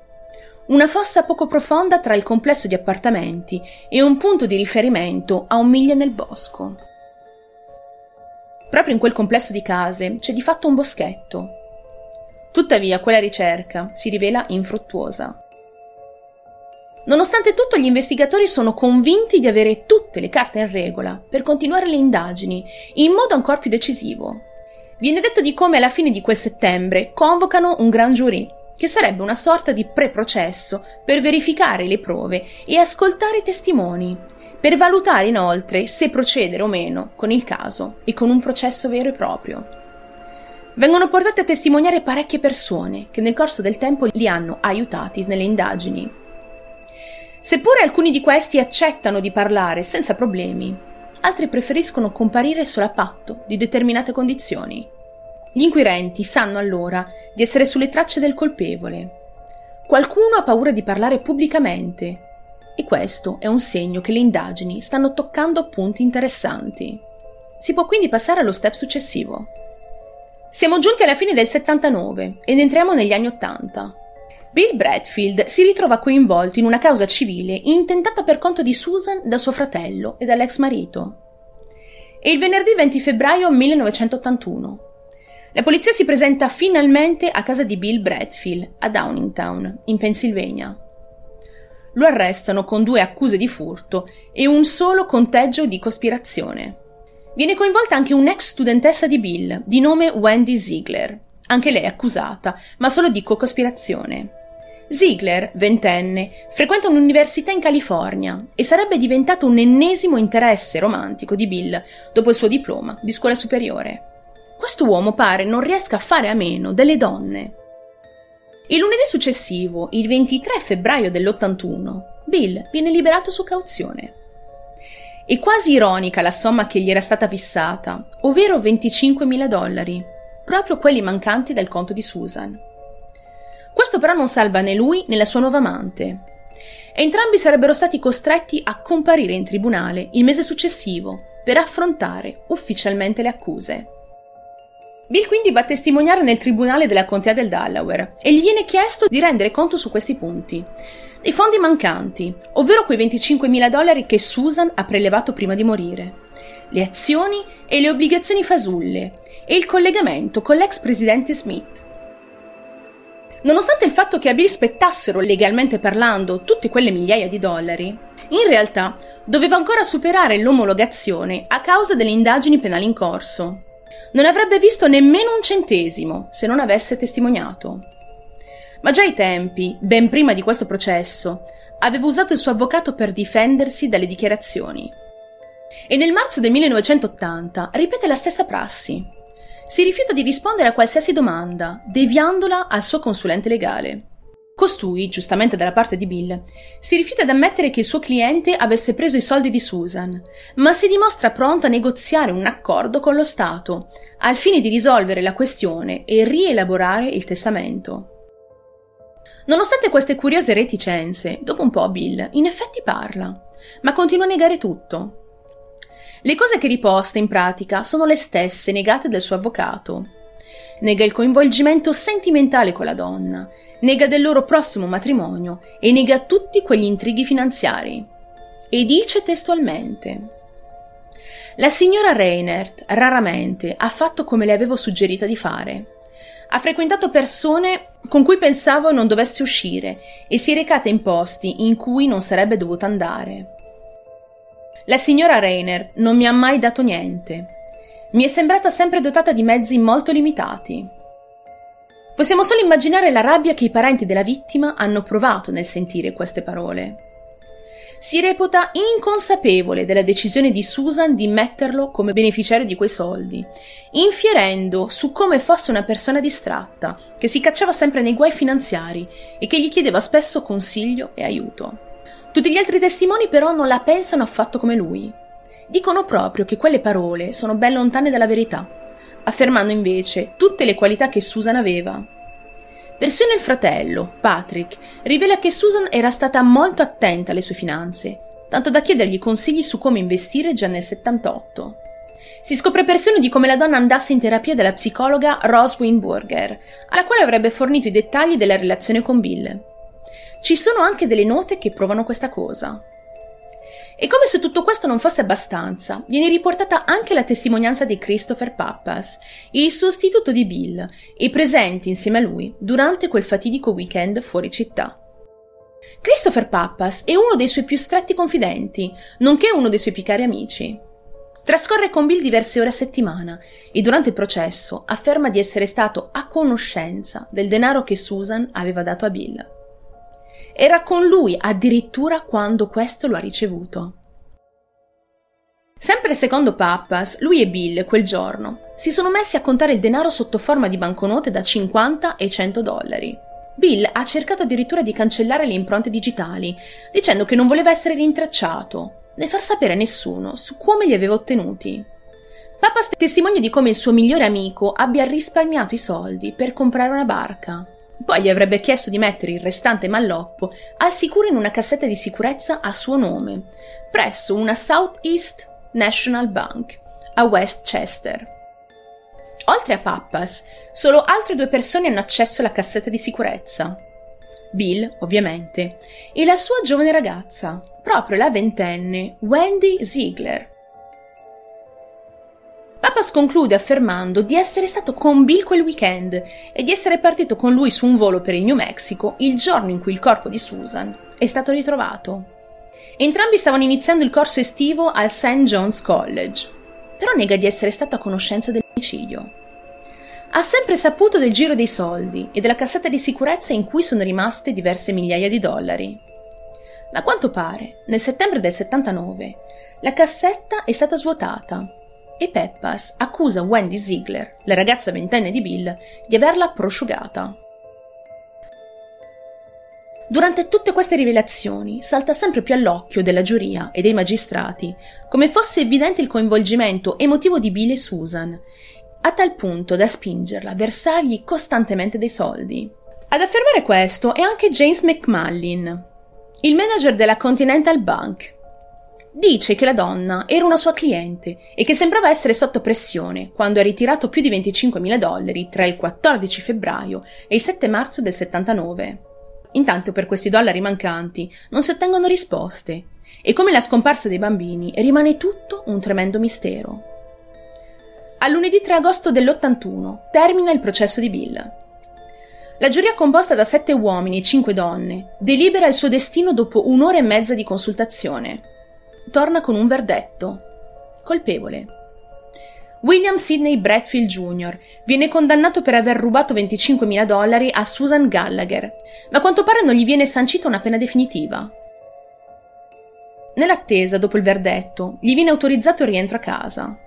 una fossa poco profonda tra il complesso di appartamenti e un punto di riferimento a un miglio nel bosco. Proprio in quel complesso di case c'è di fatto un boschetto. Tuttavia quella ricerca si rivela infruttuosa. Nonostante tutto, gli investigatori sono convinti di avere tutte le carte in regola per continuare le indagini in modo ancora più decisivo. Viene detto di come alla fine di quel settembre convocano un gran giurì che sarebbe una sorta di preprocesso per verificare le prove e ascoltare i testimoni, per valutare inoltre se procedere o meno con il caso e con un processo vero e proprio. Vengono portate a testimoniare parecchie persone che nel corso del tempo li hanno aiutati nelle indagini. Seppure alcuni di questi accettano di parlare senza problemi, altri preferiscono comparire solo a patto di determinate condizioni. Gli inquirenti sanno allora di essere sulle tracce del colpevole. Qualcuno ha paura di parlare pubblicamente e questo è un segno che le indagini stanno toccando punti interessanti. Si può quindi passare allo step successivo. Siamo giunti alla fine del 79 ed entriamo negli anni 80. Bill Bradfield si ritrova coinvolto in una causa civile intentata per conto di Susan da suo fratello e dall'ex marito. È il venerdì 20 febbraio 1981. La polizia si presenta finalmente a casa di Bill Bradfield a Downingtown, in Pennsylvania. Lo arrestano con due accuse di furto e un solo conteggio di cospirazione. Viene coinvolta anche un'ex studentessa di Bill, di nome Wendy Ziegler, anche lei accusata, ma solo di co-cospirazione. Ziegler, ventenne, frequenta un'università in California e sarebbe diventato un ennesimo interesse romantico di Bill dopo il suo diploma di scuola superiore. Questo uomo pare non riesca a fare a meno delle donne. Il lunedì successivo, il 23 febbraio dell'81, Bill viene liberato su cauzione. È quasi ironica la somma che gli era stata fissata, ovvero 25.000 dollari, proprio quelli mancanti dal conto di Susan. Questo però non salva né lui né la sua nuova amante. Entrambi sarebbero stati costretti a comparire in tribunale il mese successivo per affrontare ufficialmente le accuse. Bill quindi va a testimoniare nel tribunale della contea del Delaware e gli viene chiesto di rendere conto su questi punti. I fondi mancanti, ovvero quei 25.000 dollari che Susan ha prelevato prima di morire, le azioni e le obbligazioni fasulle e il collegamento con l'ex presidente Smith. Nonostante il fatto che a Bill spettassero legalmente parlando tutte quelle migliaia di dollari, in realtà doveva ancora superare l'omologazione a causa delle indagini penali in corso. Non avrebbe visto nemmeno un centesimo se non avesse testimoniato. Ma già ai tempi, ben prima di questo processo, aveva usato il suo avvocato per difendersi dalle dichiarazioni. E nel marzo del 1980 ripete la stessa prassi si rifiuta di rispondere a qualsiasi domanda, deviandola al suo consulente legale. Costui, giustamente dalla parte di Bill, si rifiuta ad ammettere che il suo cliente avesse preso i soldi di Susan, ma si dimostra pronto a negoziare un accordo con lo Stato, al fine di risolvere la questione e rielaborare il testamento. Nonostante queste curiose reticenze, dopo un po' Bill in effetti parla, ma continua a negare tutto. Le cose che riposta in pratica sono le stesse negate dal suo avvocato. Nega il coinvolgimento sentimentale con la donna, nega del loro prossimo matrimonio e nega tutti quegli intrighi finanziari. E dice testualmente: La signora Reinert raramente ha fatto come le avevo suggerito di fare. Ha frequentato persone con cui pensavo non dovesse uscire e si è recata in posti in cui non sarebbe dovuta andare. La signora Reiner non mi ha mai dato niente. Mi è sembrata sempre dotata di mezzi molto limitati. Possiamo solo immaginare la rabbia che i parenti della vittima hanno provato nel sentire queste parole. Si reputa inconsapevole della decisione di Susan di metterlo come beneficiario di quei soldi, infierendo su come fosse una persona distratta, che si cacciava sempre nei guai finanziari e che gli chiedeva spesso consiglio e aiuto. Tutti gli altri testimoni però non la pensano affatto come lui. Dicono proprio che quelle parole sono ben lontane dalla verità, affermando invece tutte le qualità che Susan aveva. Persino il fratello, Patrick, rivela che Susan era stata molto attenta alle sue finanze, tanto da chiedergli consigli su come investire già nel 78. Si scopre persino di come la donna andasse in terapia dalla psicologa Rose Winburger, alla quale avrebbe fornito i dettagli della relazione con Bill. Ci sono anche delle note che provano questa cosa. E come se tutto questo non fosse abbastanza, viene riportata anche la testimonianza di Christopher Pappas, il sostituto di Bill, e presente insieme a lui durante quel fatidico weekend fuori città. Christopher Pappas è uno dei suoi più stretti confidenti, nonché uno dei suoi più cari amici. Trascorre con Bill diverse ore a settimana e durante il processo afferma di essere stato a conoscenza del denaro che Susan aveva dato a Bill. Era con lui addirittura quando questo lo ha ricevuto. Sempre secondo Pappas, lui e Bill quel giorno si sono messi a contare il denaro sotto forma di banconote da 50 e 100 dollari. Bill ha cercato addirittura di cancellare le impronte digitali, dicendo che non voleva essere rintracciato, né far sapere a nessuno su come li aveva ottenuti. Papas testimonia di come il suo migliore amico abbia risparmiato i soldi per comprare una barca. Poi gli avrebbe chiesto di mettere il restante malloppo al sicuro in una cassetta di sicurezza a suo nome, presso una Southeast National Bank a Westchester. Oltre a Pappas, solo altre due persone hanno accesso alla cassetta di sicurezza. Bill, ovviamente, e la sua giovane ragazza, proprio la ventenne Wendy Ziegler. Papas conclude affermando di essere stato con Bill quel weekend e di essere partito con lui su un volo per il New Mexico il giorno in cui il corpo di Susan è stato ritrovato. Entrambi stavano iniziando il corso estivo al St. John's College, però nega di essere stato a conoscenza dell'omicidio. Ha sempre saputo del giro dei soldi e della cassetta di sicurezza in cui sono rimaste diverse migliaia di dollari. Ma a quanto pare, nel settembre del 79, la cassetta è stata svuotata e Peppas accusa Wendy Ziegler, la ragazza ventenne di Bill, di averla prosciugata. Durante tutte queste rivelazioni salta sempre più all'occhio della giuria e dei magistrati come fosse evidente il coinvolgimento emotivo di Bill e Susan, a tal punto da spingerla a versargli costantemente dei soldi. Ad affermare questo è anche James McMullin, il manager della Continental Bank. Dice che la donna era una sua cliente e che sembrava essere sotto pressione quando ha ritirato più di 25.000 dollari tra il 14 febbraio e il 7 marzo del 79. Intanto per questi dollari mancanti non si ottengono risposte e come la scomparsa dei bambini rimane tutto un tremendo mistero. A lunedì 3 agosto dell'81 termina il processo di Bill. La giuria composta da sette uomini e cinque donne delibera il suo destino dopo un'ora e mezza di consultazione. Torna con un verdetto. Colpevole. William Sidney Bradfield Jr. viene condannato per aver rubato 25.000 dollari a Susan Gallagher, ma a quanto pare non gli viene sancita una pena definitiva. Nell'attesa, dopo il verdetto, gli viene autorizzato il rientro a casa.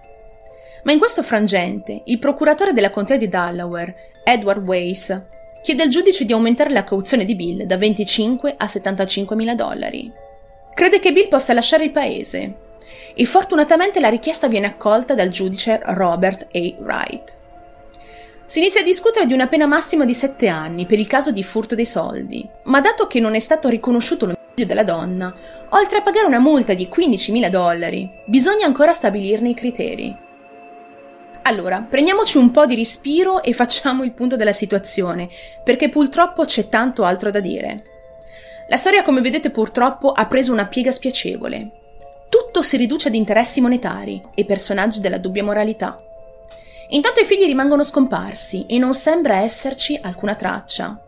Ma in questo frangente, il procuratore della contea di Delaware, Edward Weiss, chiede al giudice di aumentare la cauzione di Bill da 25 a 75.000 dollari. Crede che Bill possa lasciare il paese e fortunatamente la richiesta viene accolta dal giudice Robert A. Wright. Si inizia a discutere di una pena massima di 7 anni per il caso di furto dei soldi, ma dato che non è stato riconosciuto l'omicidio della donna, oltre a pagare una multa di 15.000 dollari, bisogna ancora stabilirne i criteri. Allora, prendiamoci un po' di respiro e facciamo il punto della situazione, perché purtroppo c'è tanto altro da dire. La storia, come vedete, purtroppo ha preso una piega spiacevole. Tutto si riduce ad interessi monetari e personaggi della dubbia moralità. Intanto i figli rimangono scomparsi e non sembra esserci alcuna traccia.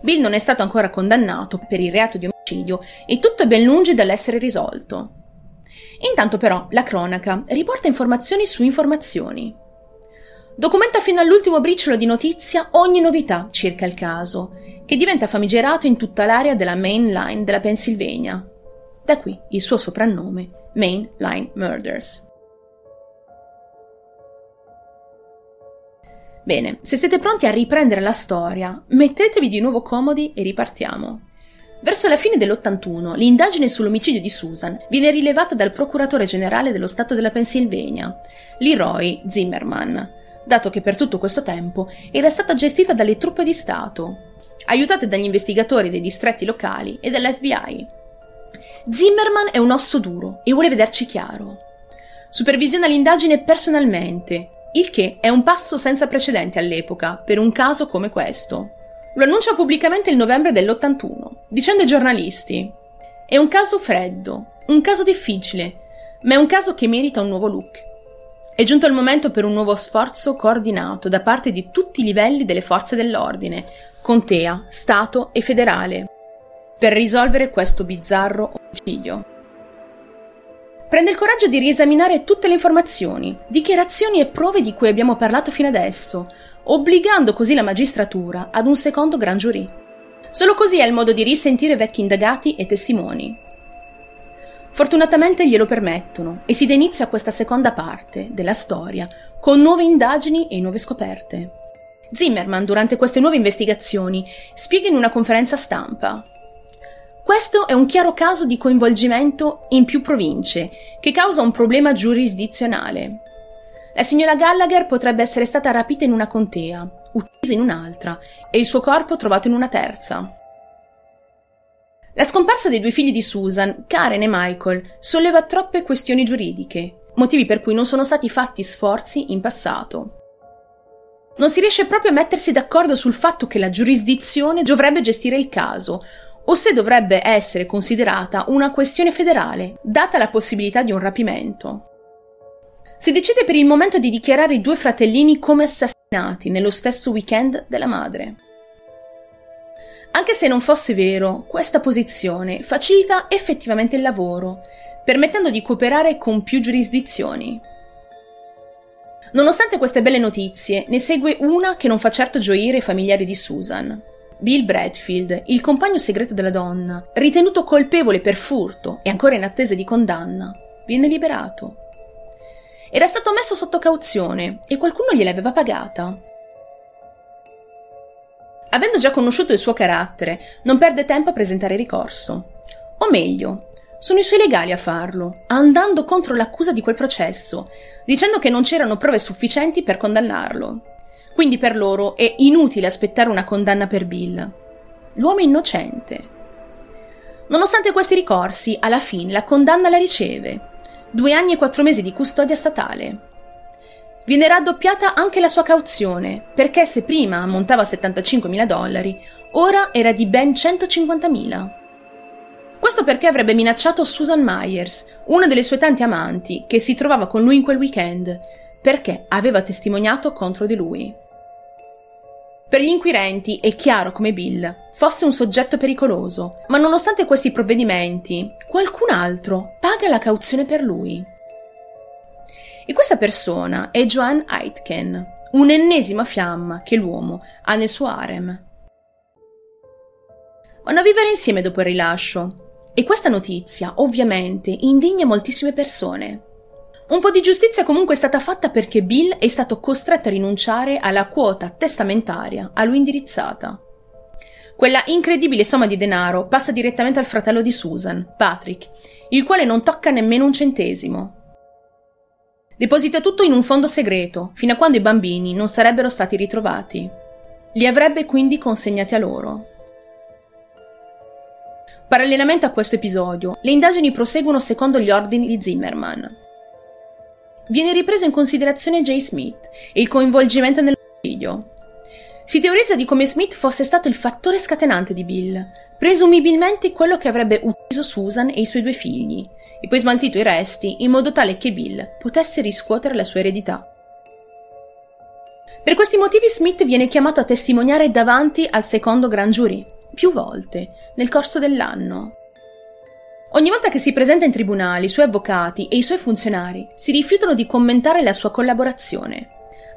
Bill non è stato ancora condannato per il reato di omicidio e tutto è ben lungi dall'essere risolto. Intanto però la cronaca riporta informazioni su informazioni. Documenta fino all'ultimo briciolo di notizia ogni novità circa il caso, che diventa famigerato in tutta l'area della Main Line della Pennsylvania, da qui il suo soprannome Main Line Murders. Bene, se siete pronti a riprendere la storia, mettetevi di nuovo comodi e ripartiamo. Verso la fine dell'81, l'indagine sull'omicidio di Susan viene rilevata dal procuratore generale dello Stato della Pennsylvania, Leroy Zimmerman, dato che per tutto questo tempo era stata gestita dalle truppe di Stato, aiutate dagli investigatori dei distretti locali e dall'FBI. Zimmerman è un osso duro e vuole vederci chiaro. Supervisiona l'indagine personalmente, il che è un passo senza precedenti all'epoca per un caso come questo. Lo annuncia pubblicamente il novembre dell'81, dicendo ai giornalisti: È un caso freddo, un caso difficile, ma è un caso che merita un nuovo look. È giunto il momento per un nuovo sforzo coordinato da parte di tutti i livelli delle forze dell'ordine, contea, Stato e federale, per risolvere questo bizzarro omicidio. Prende il coraggio di riesaminare tutte le informazioni, dichiarazioni e prove di cui abbiamo parlato fino adesso, obbligando così la magistratura ad un secondo gran giurì. Solo così è il modo di risentire vecchi indagati e testimoni. Fortunatamente glielo permettono e si dà inizio a questa seconda parte della storia con nuove indagini e nuove scoperte. Zimmerman, durante queste nuove investigazioni, spiega in una conferenza stampa questo è un chiaro caso di coinvolgimento in più province, che causa un problema giurisdizionale. La signora Gallagher potrebbe essere stata rapita in una contea, uccisa in un'altra e il suo corpo trovato in una terza. La scomparsa dei due figli di Susan, Karen e Michael, solleva troppe questioni giuridiche, motivi per cui non sono stati fatti sforzi in passato. Non si riesce proprio a mettersi d'accordo sul fatto che la giurisdizione dovrebbe gestire il caso, o se dovrebbe essere considerata una questione federale, data la possibilità di un rapimento. Si decide per il momento di dichiarare i due fratellini come assassinati nello stesso weekend della madre. Anche se non fosse vero, questa posizione facilita effettivamente il lavoro, permettendo di cooperare con più giurisdizioni. Nonostante queste belle notizie, ne segue una che non fa certo gioire i familiari di Susan. Bill Bradfield, il compagno segreto della donna, ritenuto colpevole per furto e ancora in attesa di condanna, viene liberato. Era stato messo sotto cauzione e qualcuno gliel'aveva pagata. Avendo già conosciuto il suo carattere, non perde tempo a presentare ricorso. O meglio, sono i suoi legali a farlo, andando contro l'accusa di quel processo, dicendo che non c'erano prove sufficienti per condannarlo. Quindi per loro è inutile aspettare una condanna per Bill. L'uomo è innocente. Nonostante questi ricorsi, alla fine la condanna la riceve. Due anni e quattro mesi di custodia statale. Viene raddoppiata anche la sua cauzione, perché se prima ammontava a 75.000 dollari, ora era di ben 150.000. Questo perché avrebbe minacciato Susan Myers, una delle sue tante amanti, che si trovava con lui in quel weekend, perché aveva testimoniato contro di lui. Per gli inquirenti è chiaro come Bill fosse un soggetto pericoloso, ma nonostante questi provvedimenti, qualcun altro paga la cauzione per lui. E questa persona è Joan Aitken, un'ennesima fiamma che l'uomo ha nel suo harem. Vanno a vivere insieme dopo il rilascio e questa notizia ovviamente indigna moltissime persone. Un po' di giustizia comunque è stata fatta perché Bill è stato costretto a rinunciare alla quota testamentaria a lui indirizzata. Quella incredibile somma di denaro passa direttamente al fratello di Susan, Patrick, il quale non tocca nemmeno un centesimo. Deposita tutto in un fondo segreto, fino a quando i bambini non sarebbero stati ritrovati. Li avrebbe quindi consegnati a loro. Parallelamente a questo episodio, le indagini proseguono secondo gli ordini di Zimmerman. Viene ripreso in considerazione Jay Smith e il coinvolgimento nell'omicidio. Si teorizza di come Smith fosse stato il fattore scatenante di Bill, presumibilmente quello che avrebbe ucciso Susan e i suoi due figli, e poi smaltito i resti in modo tale che Bill potesse riscuotere la sua eredità. Per questi motivi Smith viene chiamato a testimoniare davanti al secondo gran giurì, più volte, nel corso dell'anno. Ogni volta che si presenta in tribunale, i suoi avvocati e i suoi funzionari si rifiutano di commentare la sua collaborazione.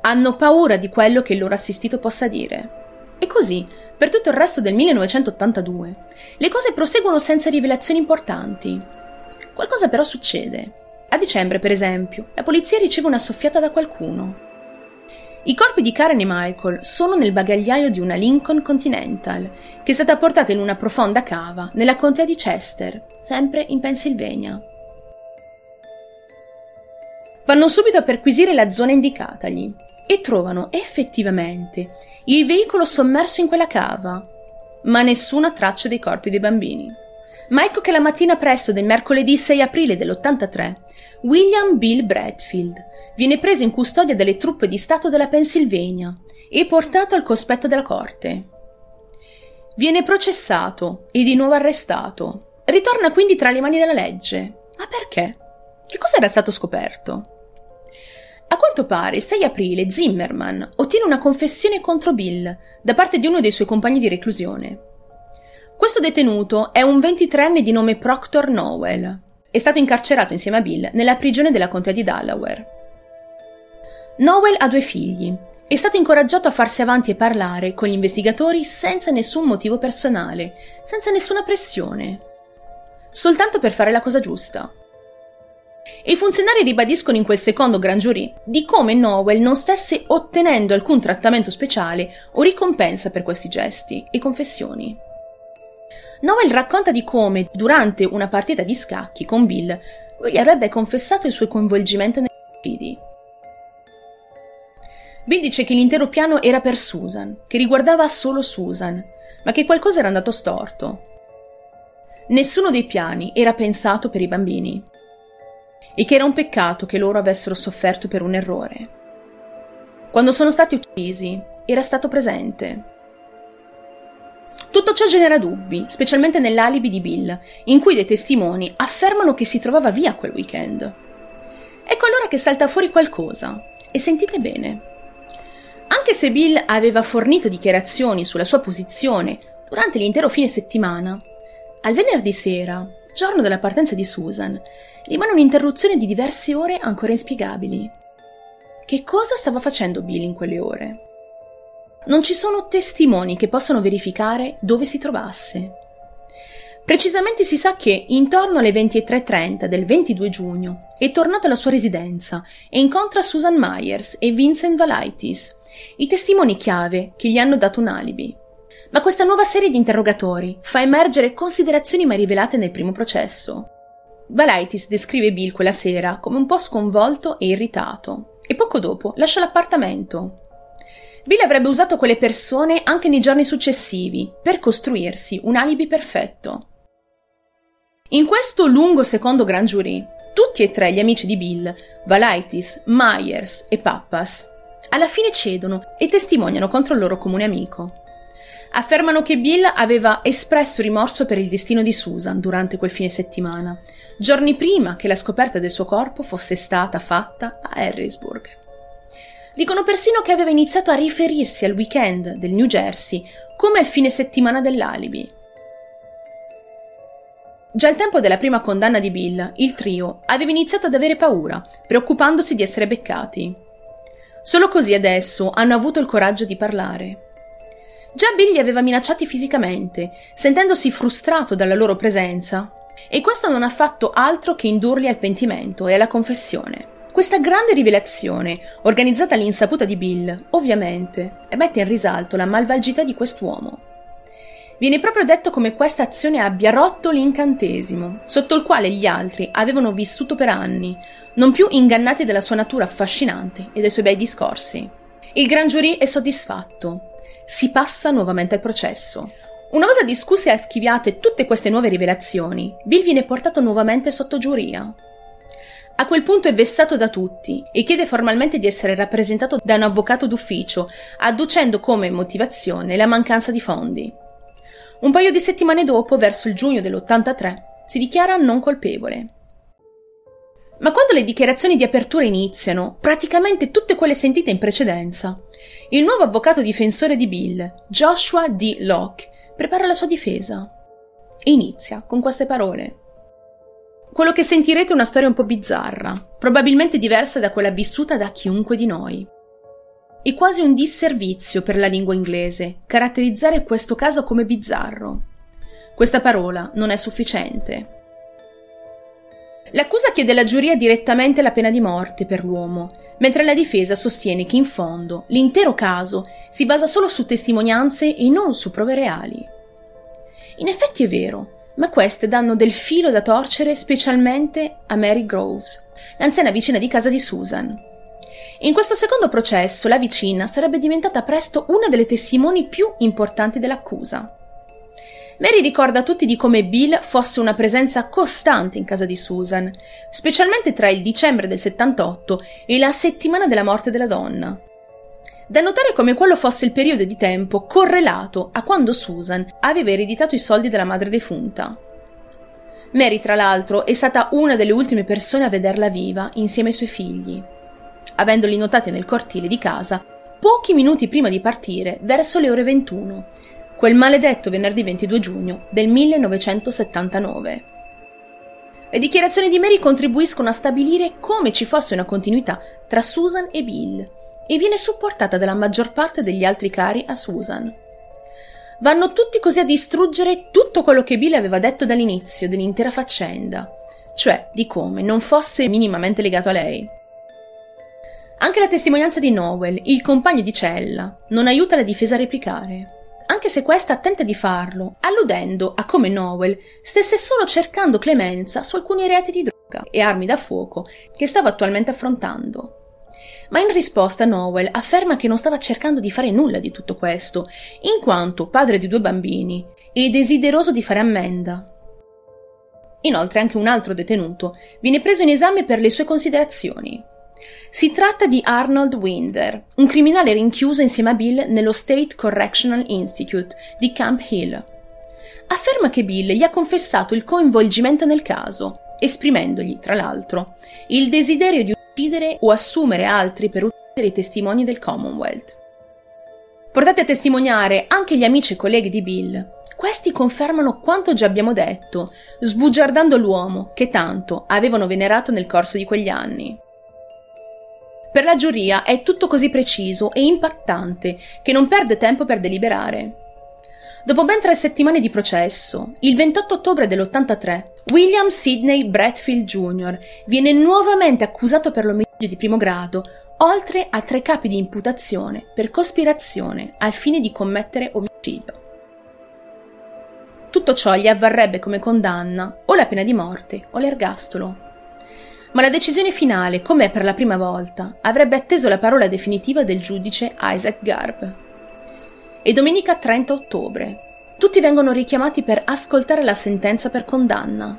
Hanno paura di quello che il loro assistito possa dire. E così, per tutto il resto del 1982, le cose proseguono senza rivelazioni importanti. Qualcosa però succede. A dicembre, per esempio, la polizia riceve una soffiata da qualcuno. I corpi di Karen e Michael sono nel bagagliaio di una Lincoln Continental, che è stata portata in una profonda cava nella contea di Chester, sempre in Pennsylvania. Vanno subito a perquisire la zona indicatagli e trovano effettivamente il veicolo sommerso in quella cava, ma nessuna traccia dei corpi dei bambini ma ecco che la mattina presto del mercoledì 6 aprile dell'83, William Bill Bradfield viene preso in custodia dalle truppe di Stato della Pennsylvania e portato al cospetto della corte. Viene processato e di nuovo arrestato. Ritorna quindi tra le mani della legge. Ma perché? Che cosa era stato scoperto? A quanto pare, il 6 aprile Zimmerman ottiene una confessione contro Bill da parte di uno dei suoi compagni di reclusione. Questo detenuto è un 23enne di nome Proctor Nowell. È stato incarcerato insieme a Bill nella prigione della contea di Delaware. Nowell ha due figli. È stato incoraggiato a farsi avanti e parlare con gli investigatori senza nessun motivo personale, senza nessuna pressione. Soltanto per fare la cosa giusta. E i funzionari ribadiscono in quel secondo gran giurì di come Nowell non stesse ottenendo alcun trattamento speciale o ricompensa per questi gesti e confessioni. Noel racconta di come, durante una partita di scacchi con Bill, lui avrebbe confessato il suo coinvolgimento nei omicidi. Bill dice che l'intero piano era per Susan, che riguardava solo Susan, ma che qualcosa era andato storto. Nessuno dei piani era pensato per i bambini e che era un peccato che loro avessero sofferto per un errore. Quando sono stati uccisi, era stato presente. Tutto ciò genera dubbi, specialmente nell'alibi di Bill, in cui dei testimoni affermano che si trovava via quel weekend. Ecco allora che salta fuori qualcosa, e sentite bene. Anche se Bill aveva fornito dichiarazioni sulla sua posizione durante l'intero fine settimana, al venerdì sera, giorno della partenza di Susan, rimane un'interruzione di diverse ore ancora inspiegabili. Che cosa stava facendo Bill in quelle ore? Non ci sono testimoni che possano verificare dove si trovasse. Precisamente si sa che intorno alle 23.30 del 22 giugno è tornato alla sua residenza e incontra Susan Myers e Vincent Valaitis, i testimoni chiave che gli hanno dato un alibi. Ma questa nuova serie di interrogatori fa emergere considerazioni mai rivelate nel primo processo. Valaitis descrive Bill quella sera come un po' sconvolto e irritato e poco dopo lascia l'appartamento. Bill avrebbe usato quelle persone anche nei giorni successivi per costruirsi un alibi perfetto. In questo lungo secondo gran giurì, tutti e tre gli amici di Bill, Valaitis, Myers e Pappas, alla fine cedono e testimoniano contro il loro comune amico. Affermano che Bill aveva espresso rimorso per il destino di Susan durante quel fine settimana, giorni prima che la scoperta del suo corpo fosse stata fatta a Harrisburg. Dicono persino che aveva iniziato a riferirsi al weekend del New Jersey come al fine settimana dell'alibi. Già al tempo della prima condanna di Bill, il trio aveva iniziato ad avere paura, preoccupandosi di essere beccati. Solo così adesso hanno avuto il coraggio di parlare. Già Bill li aveva minacciati fisicamente, sentendosi frustrato dalla loro presenza, e questo non ha fatto altro che indurli al pentimento e alla confessione. Questa grande rivelazione, organizzata all'insaputa di Bill, ovviamente, mette in risalto la malvagità di quest'uomo. Viene proprio detto come questa azione abbia rotto l'incantesimo, sotto il quale gli altri avevano vissuto per anni, non più ingannati dalla sua natura affascinante e dai suoi bei discorsi. Il gran giurì è soddisfatto. Si passa nuovamente al processo. Una volta discusse e archiviate tutte queste nuove rivelazioni, Bill viene portato nuovamente sotto giuria. A quel punto è vessato da tutti e chiede formalmente di essere rappresentato da un avvocato d'ufficio, adducendo come motivazione la mancanza di fondi. Un paio di settimane dopo, verso il giugno dell'83, si dichiara non colpevole. Ma quando le dichiarazioni di apertura iniziano, praticamente tutte quelle sentite in precedenza, il nuovo avvocato difensore di Bill, Joshua D. Locke, prepara la sua difesa. E inizia con queste parole. Quello che sentirete è una storia un po' bizzarra, probabilmente diversa da quella vissuta da chiunque di noi. È quasi un disservizio per la lingua inglese caratterizzare questo caso come bizzarro. Questa parola non è sufficiente. L'accusa chiede alla giuria direttamente la pena di morte per l'uomo, mentre la difesa sostiene che in fondo l'intero caso si basa solo su testimonianze e non su prove reali. In effetti è vero, ma queste danno del filo da torcere specialmente a Mary Groves, l'anziana vicina di casa di Susan. In questo secondo processo la vicina sarebbe diventata presto una delle testimoni più importanti dell'accusa. Mary ricorda a tutti di come Bill fosse una presenza costante in casa di Susan, specialmente tra il dicembre del 78 e la settimana della morte della donna. Da notare come quello fosse il periodo di tempo correlato a quando Susan aveva ereditato i soldi della madre defunta. Mary, tra l'altro, è stata una delle ultime persone a vederla viva insieme ai suoi figli. Avendoli notati nel cortile di casa, pochi minuti prima di partire, verso le ore 21, quel maledetto venerdì 22 giugno del 1979. Le dichiarazioni di Mary contribuiscono a stabilire come ci fosse una continuità tra Susan e Bill e viene supportata dalla maggior parte degli altri cari a Susan. Vanno tutti così a distruggere tutto quello che Bill aveva detto dall'inizio dell'intera faccenda, cioè di come non fosse minimamente legato a lei. Anche la testimonianza di Noel, il compagno di cella, non aiuta la difesa a replicare anche se questa tenta di farlo, alludendo a come Noel stesse solo cercando clemenza su alcuni reati di droga e armi da fuoco che stava attualmente affrontando. Ma in risposta Noel afferma che non stava cercando di fare nulla di tutto questo, in quanto padre di due bambini e desideroso di fare ammenda. Inoltre anche un altro detenuto viene preso in esame per le sue considerazioni. Si tratta di Arnold Winder, un criminale rinchiuso insieme a Bill nello State Correctional Institute di Camp Hill. Afferma che Bill gli ha confessato il coinvolgimento nel caso, esprimendogli, tra l'altro, il desiderio di uccidere o assumere altri per uccidere i testimoni del Commonwealth. Portati a testimoniare anche gli amici e colleghi di Bill, questi confermano quanto già abbiamo detto, sbugiardando l'uomo che tanto avevano venerato nel corso di quegli anni. Per la giuria è tutto così preciso e impattante che non perde tempo per deliberare. Dopo ben tre settimane di processo, il 28 ottobre dell'83, William Sidney Bradfield Jr. viene nuovamente accusato per l'omicidio di primo grado, oltre a tre capi di imputazione per cospirazione al fine di commettere omicidio. Tutto ciò gli avvarrebbe come condanna o la pena di morte o l'ergastolo. Ma la decisione finale, come per la prima volta, avrebbe atteso la parola definitiva del giudice Isaac Garb. E domenica 30 ottobre, tutti vengono richiamati per ascoltare la sentenza per condanna.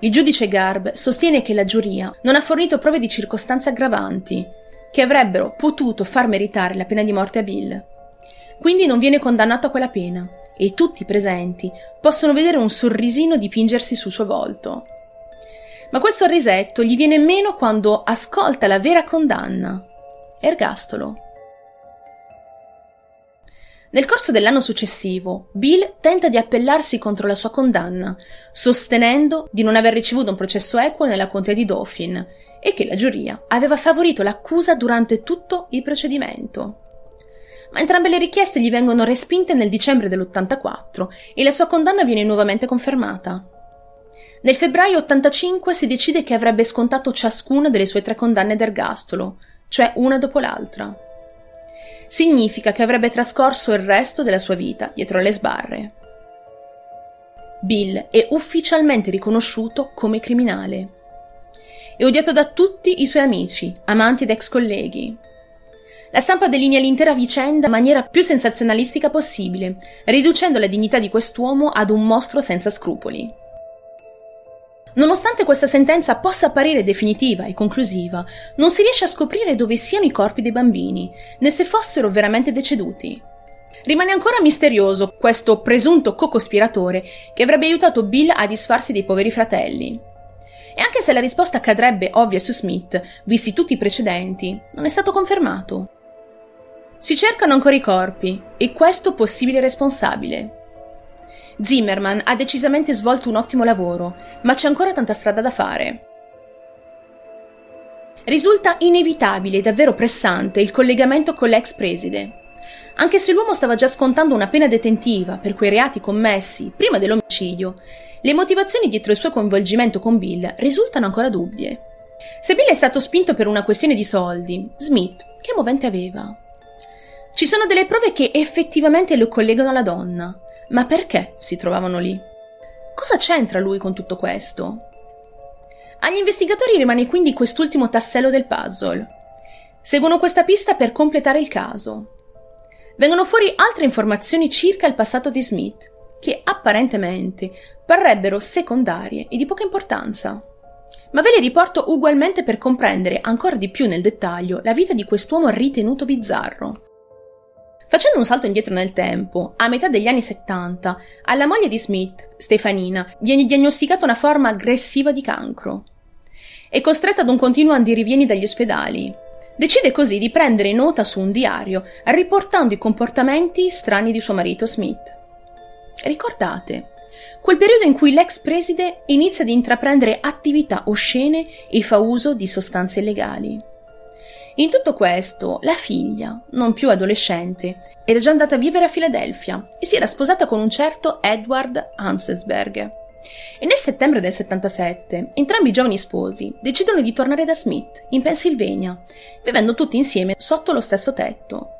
Il giudice Garb sostiene che la giuria non ha fornito prove di circostanze aggravanti che avrebbero potuto far meritare la pena di morte a Bill. Quindi non viene condannato a quella pena e tutti i presenti possono vedere un sorrisino dipingersi sul suo volto. Ma quel sorrisetto gli viene meno quando ascolta la vera condanna. Ergastolo. Nel corso dell'anno successivo, Bill tenta di appellarsi contro la sua condanna, sostenendo di non aver ricevuto un processo equo nella contea di Dauphin e che la giuria aveva favorito l'accusa durante tutto il procedimento ma entrambe le richieste gli vengono respinte nel dicembre dell'84 e la sua condanna viene nuovamente confermata. Nel febbraio 85 si decide che avrebbe scontato ciascuna delle sue tre condanne d'ergastolo, cioè una dopo l'altra. Significa che avrebbe trascorso il resto della sua vita dietro le sbarre. Bill è ufficialmente riconosciuto come criminale. È odiato da tutti i suoi amici, amanti ed ex colleghi. La stampa delinea l'intera vicenda in maniera più sensazionalistica possibile, riducendo la dignità di quest'uomo ad un mostro senza scrupoli. Nonostante questa sentenza possa apparire definitiva e conclusiva, non si riesce a scoprire dove siano i corpi dei bambini, né se fossero veramente deceduti. Rimane ancora misterioso questo presunto co-cospiratore che avrebbe aiutato Bill a disfarsi dei poveri fratelli. E anche se la risposta cadrebbe ovvia su Smith, visti tutti i precedenti, non è stato confermato. Si cercano ancora i corpi e questo possibile responsabile. Zimmerman ha decisamente svolto un ottimo lavoro, ma c'è ancora tanta strada da fare. Risulta inevitabile e davvero pressante il collegamento con l'ex preside. Anche se l'uomo stava già scontando una pena detentiva per quei reati commessi prima dell'omicidio, le motivazioni dietro il suo coinvolgimento con Bill risultano ancora dubbie. Se Bill è stato spinto per una questione di soldi, Smith che movente aveva? Ci sono delle prove che effettivamente lo collegano alla donna, ma perché si trovavano lì? Cosa c'entra lui con tutto questo? Agli investigatori rimane quindi quest'ultimo tassello del puzzle. Seguono questa pista per completare il caso. Vengono fuori altre informazioni circa il passato di Smith, che apparentemente parrebbero secondarie e di poca importanza. Ma ve le riporto ugualmente per comprendere ancora di più nel dettaglio la vita di quest'uomo ritenuto bizzarro. Facendo un salto indietro nel tempo, a metà degli anni 70, alla moglie di Smith, Stefanina, viene diagnosticata una forma aggressiva di cancro. È costretta ad un continuo andirivieni dagli ospedali. Decide così di prendere nota su un diario, riportando i comportamenti strani di suo marito Smith. Ricordate, quel periodo in cui l'ex preside inizia ad intraprendere attività oscene e fa uso di sostanze illegali. In tutto questo, la figlia, non più adolescente, era già andata a vivere a Filadelfia e si era sposata con un certo Edward Hansesberg. E nel settembre del 77, entrambi i giovani sposi decidono di tornare da Smith, in Pennsylvania, vivendo tutti insieme sotto lo stesso tetto.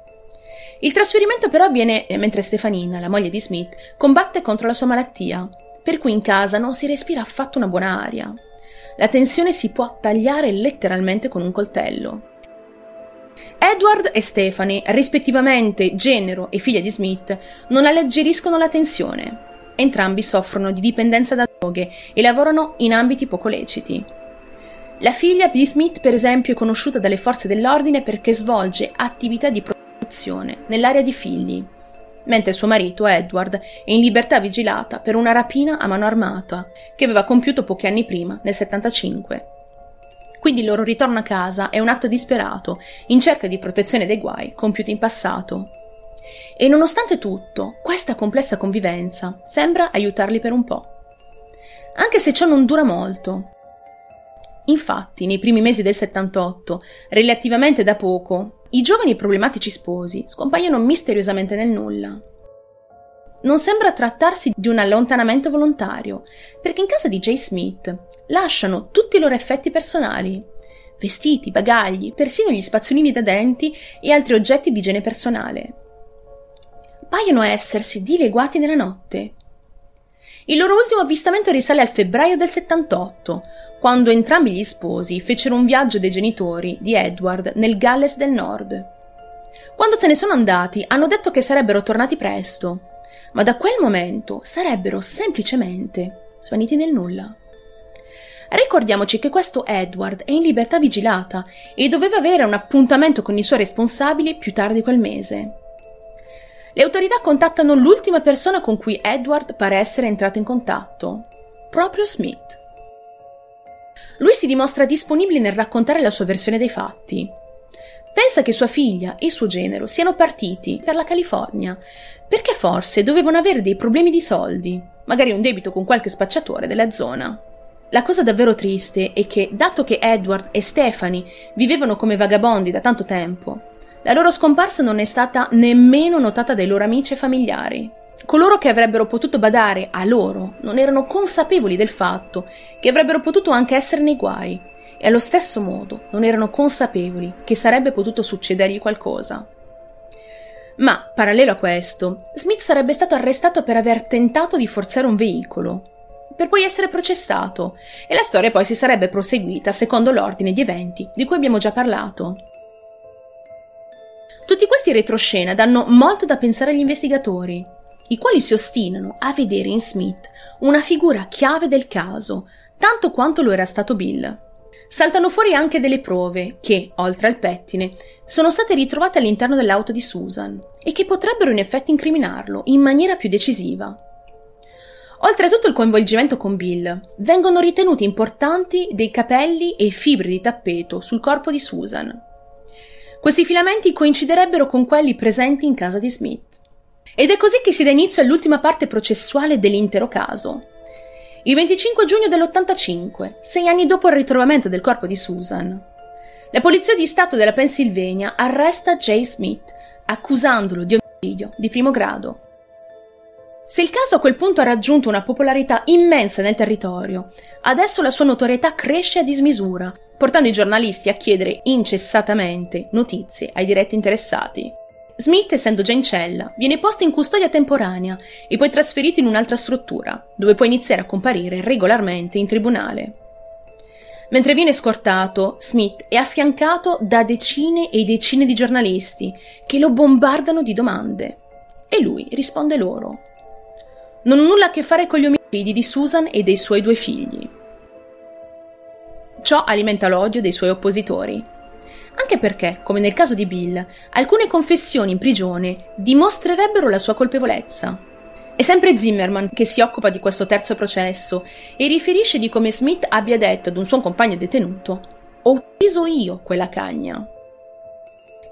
Il trasferimento però avviene mentre Stefanina, la moglie di Smith, combatte contro la sua malattia, per cui in casa non si respira affatto una buona aria. La tensione si può tagliare letteralmente con un coltello. Edward e Stephanie, rispettivamente genero e figlia di Smith, non alleggeriscono la tensione. Entrambi soffrono di dipendenza da droghe e lavorano in ambiti poco leciti. La figlia di Smith, per esempio, è conosciuta dalle forze dell'ordine perché svolge attività di prostituzione nell'area di figli, mentre suo marito, Edward, è in libertà vigilata per una rapina a mano armata che aveva compiuto pochi anni prima, nel 75. Quindi il loro ritorno a casa è un atto disperato, in cerca di protezione dai guai compiuti in passato. E nonostante tutto, questa complessa convivenza sembra aiutarli per un po'. Anche se ciò non dura molto. Infatti, nei primi mesi del 78, relativamente da poco, i giovani problematici sposi scompaiono misteriosamente nel nulla. Non sembra trattarsi di un allontanamento volontario, perché in casa di Jay Smith lasciano tutti i loro effetti personali, vestiti, bagagli, persino gli spazzolini da denti e altri oggetti di igiene personale. Paiono essersi dileguati nella notte. Il loro ultimo avvistamento risale al febbraio del 78, quando entrambi gli sposi fecero un viaggio dei genitori di Edward nel Galles del Nord. Quando se ne sono andati hanno detto che sarebbero tornati presto, ma da quel momento sarebbero semplicemente svaniti nel nulla. Ricordiamoci che questo Edward è in libertà vigilata e doveva avere un appuntamento con i suoi responsabili più tardi quel mese. Le autorità contattano l'ultima persona con cui Edward pare essere entrato in contatto, proprio Smith. Lui si dimostra disponibile nel raccontare la sua versione dei fatti. Pensa che sua figlia e suo genero siano partiti per la California, perché forse dovevano avere dei problemi di soldi, magari un debito con qualche spacciatore della zona. La cosa davvero triste è che, dato che Edward e Stephanie vivevano come vagabondi da tanto tempo, la loro scomparsa non è stata nemmeno notata dai loro amici e familiari. Coloro che avrebbero potuto badare a loro non erano consapevoli del fatto che avrebbero potuto anche essere nei guai e allo stesso modo non erano consapevoli che sarebbe potuto succedergli qualcosa. Ma, parallelo a questo, Smith sarebbe stato arrestato per aver tentato di forzare un veicolo, per poi essere processato, e la storia poi si sarebbe proseguita secondo l'ordine di eventi di cui abbiamo già parlato. Tutti questi retroscena danno molto da pensare agli investigatori, i quali si ostinano a vedere in Smith una figura chiave del caso, tanto quanto lo era stato Bill. Saltano fuori anche delle prove che, oltre al pettine, sono state ritrovate all'interno dell'auto di Susan e che potrebbero in effetti incriminarlo in maniera più decisiva. Oltre a tutto il coinvolgimento con Bill, vengono ritenuti importanti dei capelli e fibre di tappeto sul corpo di Susan. Questi filamenti coinciderebbero con quelli presenti in casa di Smith. Ed è così che si dà inizio all'ultima parte processuale dell'intero caso. Il 25 giugno dell'85, sei anni dopo il ritrovamento del corpo di Susan, la Polizia di Stato della Pennsylvania arresta Jay Smith, accusandolo di omicidio di primo grado. Se il caso a quel punto ha raggiunto una popolarità immensa nel territorio, adesso la sua notorietà cresce a dismisura, portando i giornalisti a chiedere incessatamente notizie ai diretti interessati. Smith, essendo già in cella, viene posto in custodia temporanea e poi trasferito in un'altra struttura, dove può iniziare a comparire regolarmente in tribunale. Mentre viene scortato, Smith è affiancato da decine e decine di giornalisti che lo bombardano di domande. E lui risponde loro. Non ho nulla a che fare con gli omicidi di Susan e dei suoi due figli. Ciò alimenta l'odio dei suoi oppositori anche perché, come nel caso di Bill, alcune confessioni in prigione dimostrerebbero la sua colpevolezza. È sempre Zimmerman che si occupa di questo terzo processo e riferisce di come Smith abbia detto ad un suo compagno detenuto Ho ucciso io quella cagna.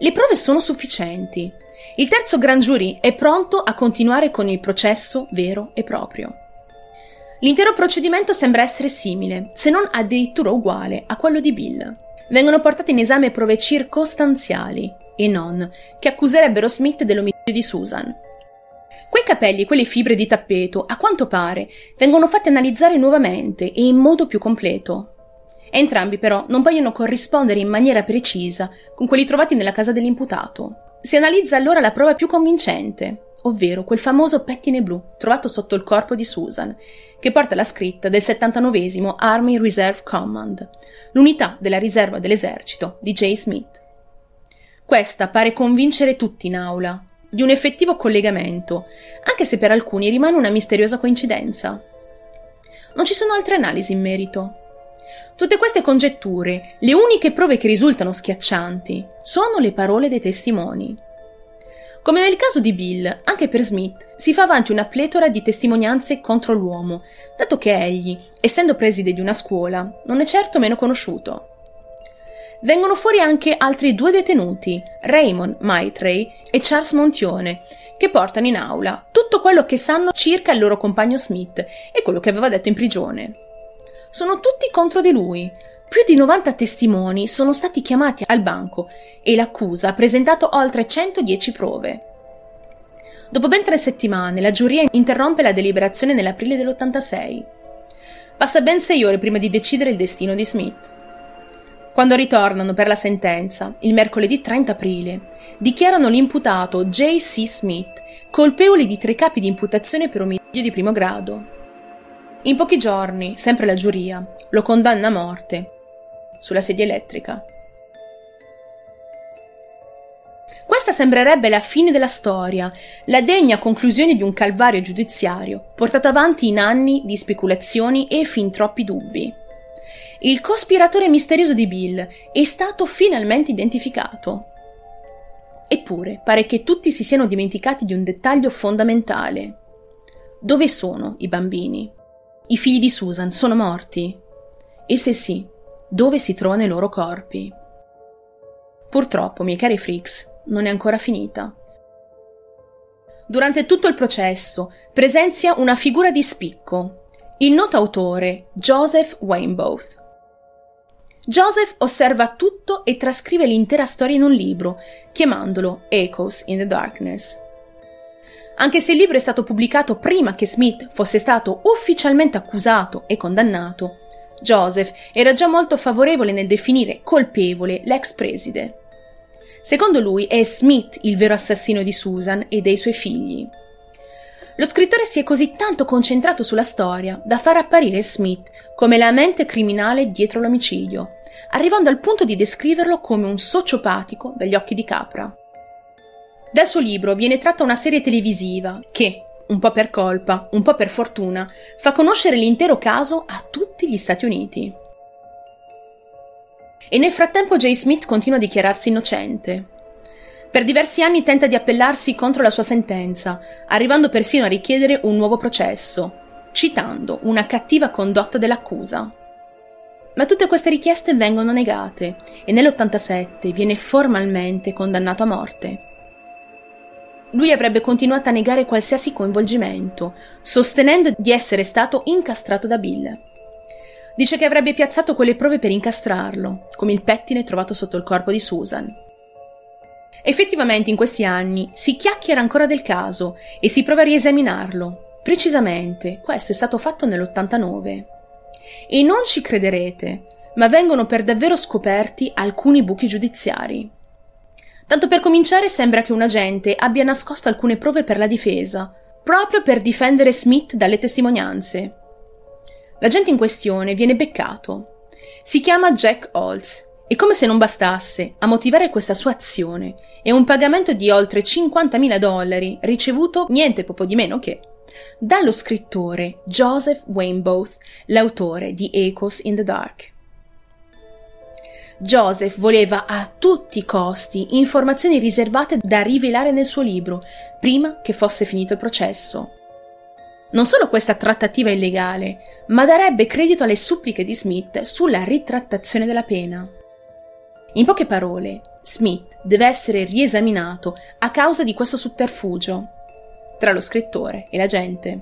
Le prove sono sufficienti. Il terzo gran giurì è pronto a continuare con il processo vero e proprio. L'intero procedimento sembra essere simile, se non addirittura uguale, a quello di Bill vengono portate in esame prove circostanziali e non, che accuserebbero Smith dell'omicidio di Susan. Quei capelli e quelle fibre di tappeto, a quanto pare, vengono fatti analizzare nuovamente e in modo più completo. Entrambi però non vogliono corrispondere in maniera precisa con quelli trovati nella casa dell'imputato. Si analizza allora la prova più convincente, ovvero quel famoso pettine blu trovato sotto il corpo di Susan, che porta la scritta del 79 Army Reserve Command, l'unità della riserva dell'esercito di J. Smith. Questa pare convincere tutti in aula di un effettivo collegamento, anche se per alcuni rimane una misteriosa coincidenza. Non ci sono altre analisi in merito. Tutte queste congetture, le uniche prove che risultano schiaccianti, sono le parole dei testimoni. Come nel caso di Bill, anche per Smith si fa avanti una pletora di testimonianze contro l'uomo, dato che egli, essendo preside di una scuola, non è certo meno conosciuto. Vengono fuori anche altri due detenuti, Raymond Maitrey e Charles Montione, che portano in aula tutto quello che sanno circa il loro compagno Smith e quello che aveva detto in prigione. Sono tutti contro di lui, più di 90 testimoni sono stati chiamati al banco e l'accusa ha presentato oltre 110 prove. Dopo ben tre settimane, la giuria interrompe la deliberazione nell'aprile dell'86. Passa ben sei ore prima di decidere il destino di Smith. Quando ritornano per la sentenza, il mercoledì 30 aprile, dichiarano l'imputato J.C. Smith colpevole di tre capi di imputazione per omicidio di primo grado. In pochi giorni, sempre la giuria, lo condanna a morte sulla sedia elettrica. Questa sembrerebbe la fine della storia, la degna conclusione di un calvario giudiziario, portato avanti in anni di speculazioni e fin troppi dubbi. Il cospiratore misterioso di Bill è stato finalmente identificato. Eppure pare che tutti si siano dimenticati di un dettaglio fondamentale. Dove sono i bambini? I figli di Susan sono morti? E se sì, dove si trovano i loro corpi. Purtroppo, miei cari freaks, non è ancora finita. Durante tutto il processo presenzia una figura di spicco, il noto autore Joseph Waynebaugh. Joseph osserva tutto e trascrive l'intera storia in un libro, chiamandolo Echoes in the Darkness. Anche se il libro è stato pubblicato prima che Smith fosse stato ufficialmente accusato e condannato, Joseph era già molto favorevole nel definire colpevole l'ex preside. Secondo lui è Smith il vero assassino di Susan e dei suoi figli. Lo scrittore si è così tanto concentrato sulla storia da far apparire Smith come la mente criminale dietro l'omicidio, arrivando al punto di descriverlo come un sociopatico dagli occhi di capra. Dal suo libro viene tratta una serie televisiva che, un po' per colpa, un po' per fortuna, fa conoscere l'intero caso a tutti gli Stati Uniti. E nel frattempo Jay Smith continua a dichiararsi innocente. Per diversi anni tenta di appellarsi contro la sua sentenza, arrivando persino a richiedere un nuovo processo, citando una cattiva condotta dell'accusa. Ma tutte queste richieste vengono negate e nell'87 viene formalmente condannato a morte. Lui avrebbe continuato a negare qualsiasi coinvolgimento, sostenendo di essere stato incastrato da Bill. Dice che avrebbe piazzato quelle prove per incastrarlo, come il pettine trovato sotto il corpo di Susan. Effettivamente in questi anni si chiacchiera ancora del caso e si prova a riesaminarlo. Precisamente, questo è stato fatto nell'89. E non ci crederete, ma vengono per davvero scoperti alcuni buchi giudiziari. Tanto per cominciare sembra che un agente abbia nascosto alcune prove per la difesa, proprio per difendere Smith dalle testimonianze. L'agente in questione viene beccato. Si chiama Jack Holtz e come se non bastasse, a motivare questa sua azione è un pagamento di oltre 50.000 dollari ricevuto niente poco di meno che dallo scrittore Joseph Waynebaugh, l'autore di Echoes in the Dark. Joseph voleva a tutti i costi informazioni riservate da rivelare nel suo libro, prima che fosse finito il processo. Non solo questa trattativa è illegale, ma darebbe credito alle suppliche di Smith sulla ritrattazione della pena. In poche parole, Smith deve essere riesaminato a causa di questo sotterfugio tra lo scrittore e la gente.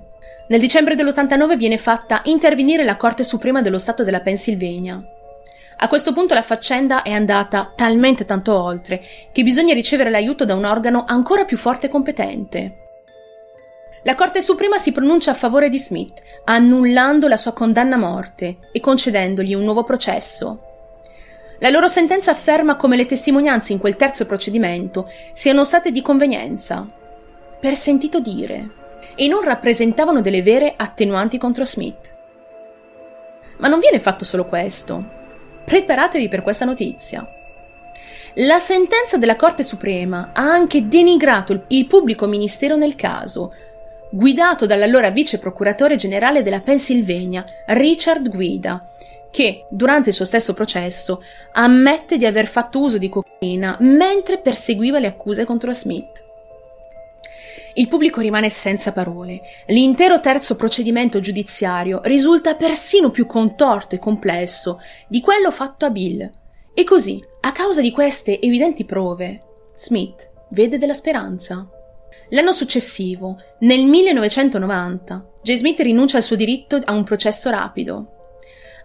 Nel dicembre dell'89 viene fatta intervenire la Corte Suprema dello Stato della Pennsylvania a questo punto la faccenda è andata talmente tanto oltre che bisogna ricevere l'aiuto da un organo ancora più forte e competente. La Corte Suprema si pronuncia a favore di Smith, annullando la sua condanna a morte e concedendogli un nuovo processo. La loro sentenza afferma come le testimonianze in quel terzo procedimento siano state di convenienza, per sentito dire, e non rappresentavano delle vere attenuanti contro Smith. Ma non viene fatto solo questo. Preparatevi per questa notizia. La sentenza della Corte Suprema ha anche denigrato il pubblico ministero nel caso, guidato dall'allora vice procuratore generale della Pennsylvania, Richard Guida, che, durante il suo stesso processo, ammette di aver fatto uso di cocaina mentre perseguiva le accuse contro Smith. Il pubblico rimane senza parole. L'intero terzo procedimento giudiziario risulta persino più contorto e complesso di quello fatto a Bill. E così, a causa di queste evidenti prove, Smith vede della speranza. L'anno successivo, nel 1990, J. Smith rinuncia al suo diritto a un processo rapido.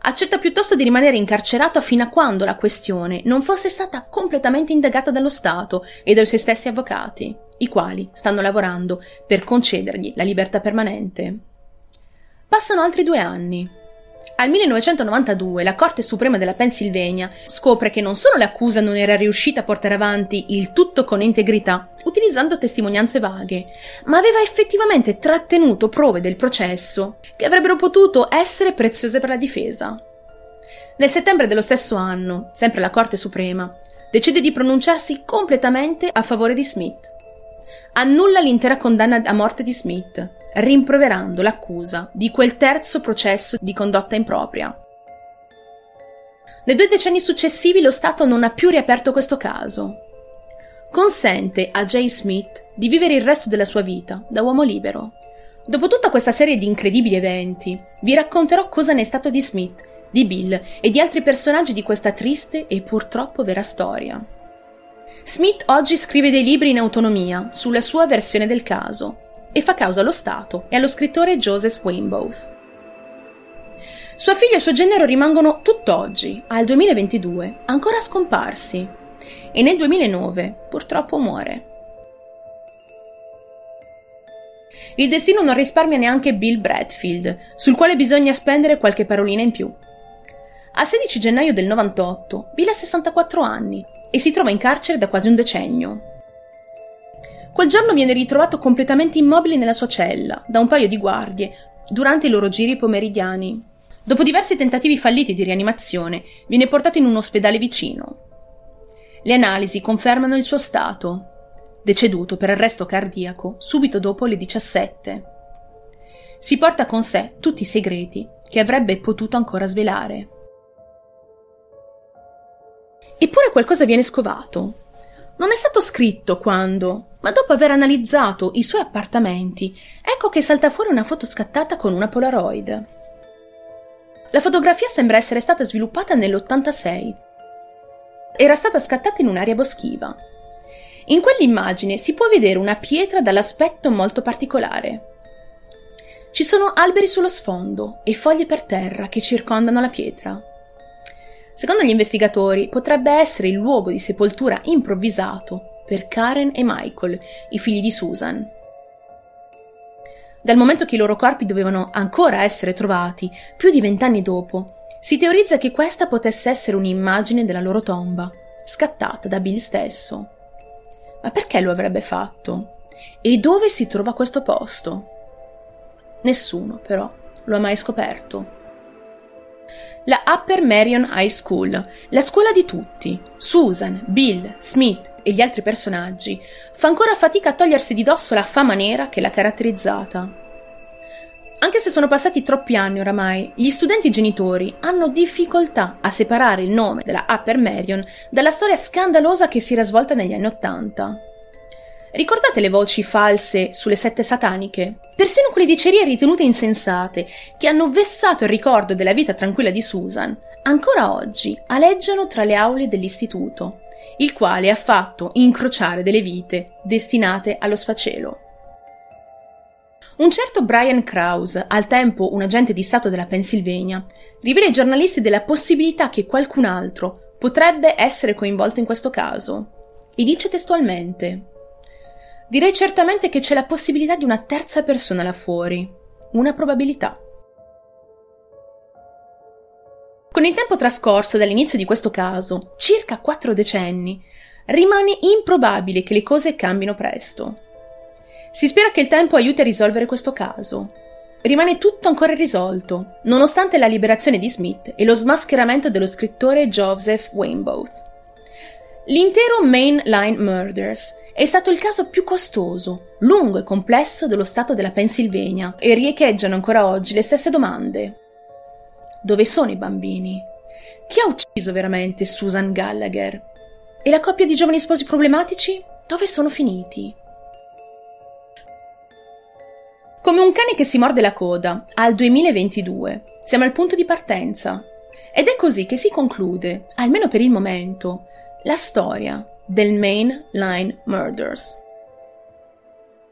Accetta piuttosto di rimanere incarcerato fino a quando la questione non fosse stata completamente indagata dallo Stato e dai suoi stessi avvocati, i quali stanno lavorando per concedergli la libertà permanente. Passano altri due anni al 1992 la Corte Suprema della Pennsylvania scopre che non solo l'accusa non era riuscita a portare avanti il tutto con integrità, utilizzando testimonianze vaghe, ma aveva effettivamente trattenuto prove del processo che avrebbero potuto essere preziose per la difesa. Nel settembre dello stesso anno, sempre la Corte Suprema, decide di pronunciarsi completamente a favore di Smith. Annulla l'intera condanna a morte di Smith rimproverando l'accusa di quel terzo processo di condotta impropria. Nei due decenni successivi lo Stato non ha più riaperto questo caso. Consente a Jay Smith di vivere il resto della sua vita da uomo libero. Dopo tutta questa serie di incredibili eventi, vi racconterò cosa ne è stato di Smith, di Bill e di altri personaggi di questa triste e purtroppo vera storia. Smith oggi scrive dei libri in autonomia sulla sua versione del caso e fa causa allo Stato e allo scrittore Joseph Wainboth. Sua figlia e suo genero rimangono tutt'oggi, al 2022, ancora scomparsi e nel 2009 purtroppo muore. Il destino non risparmia neanche Bill Bradfield, sul quale bisogna spendere qualche parolina in più. Al 16 gennaio del 98, Bill ha 64 anni e si trova in carcere da quasi un decennio. Quel giorno viene ritrovato completamente immobile nella sua cella da un paio di guardie durante i loro giri pomeridiani. Dopo diversi tentativi falliti di rianimazione, viene portato in un ospedale vicino. Le analisi confermano il suo stato, deceduto per arresto cardiaco subito dopo le 17. Si porta con sé tutti i segreti che avrebbe potuto ancora svelare. Eppure qualcosa viene scovato. Non è stato scritto quando, ma dopo aver analizzato i suoi appartamenti, ecco che salta fuori una foto scattata con una Polaroid. La fotografia sembra essere stata sviluppata nell'86. Era stata scattata in un'area boschiva. In quell'immagine si può vedere una pietra dall'aspetto molto particolare. Ci sono alberi sullo sfondo e foglie per terra che circondano la pietra. Secondo gli investigatori potrebbe essere il luogo di sepoltura improvvisato per Karen e Michael, i figli di Susan. Dal momento che i loro corpi dovevano ancora essere trovati, più di vent'anni dopo, si teorizza che questa potesse essere un'immagine della loro tomba, scattata da Bill stesso. Ma perché lo avrebbe fatto? E dove si trova questo posto? Nessuno, però, lo ha mai scoperto la Upper Marion High School, la scuola di tutti. Susan, Bill, Smith e gli altri personaggi fa ancora fatica a togliersi di dosso la fama nera che l'ha caratterizzata. Anche se sono passati troppi anni oramai, gli studenti genitori hanno difficoltà a separare il nome della Upper Marion dalla storia scandalosa che si era svolta negli anni Ottanta. Ricordate le voci false sulle sette sataniche? Persino quelle dicerie ritenute insensate, che hanno vessato il ricordo della vita tranquilla di Susan, ancora oggi aleggiano tra le aule dell'istituto, il quale ha fatto incrociare delle vite destinate allo sfacelo. Un certo Brian Krause, al tempo un agente di Stato della Pennsylvania, rivela ai giornalisti della possibilità che qualcun altro potrebbe essere coinvolto in questo caso. E dice testualmente Direi certamente che c'è la possibilità di una terza persona là fuori. Una probabilità. Con il tempo trascorso dall'inizio di questo caso, circa quattro decenni, rimane improbabile che le cose cambino presto. Si spera che il tempo aiuti a risolvere questo caso. Rimane tutto ancora irrisolto, nonostante la liberazione di Smith e lo smascheramento dello scrittore Joseph Wainboth. L'intero Main Line Murders è stato il caso più costoso, lungo e complesso dello stato della Pennsylvania e riecheggiano ancora oggi le stesse domande. Dove sono i bambini? Chi ha ucciso veramente Susan Gallagher? E la coppia di giovani sposi problematici? Dove sono finiti? Come un cane che si morde la coda, al 2022, siamo al punto di partenza. Ed è così che si conclude, almeno per il momento, la storia del Main Line Murders.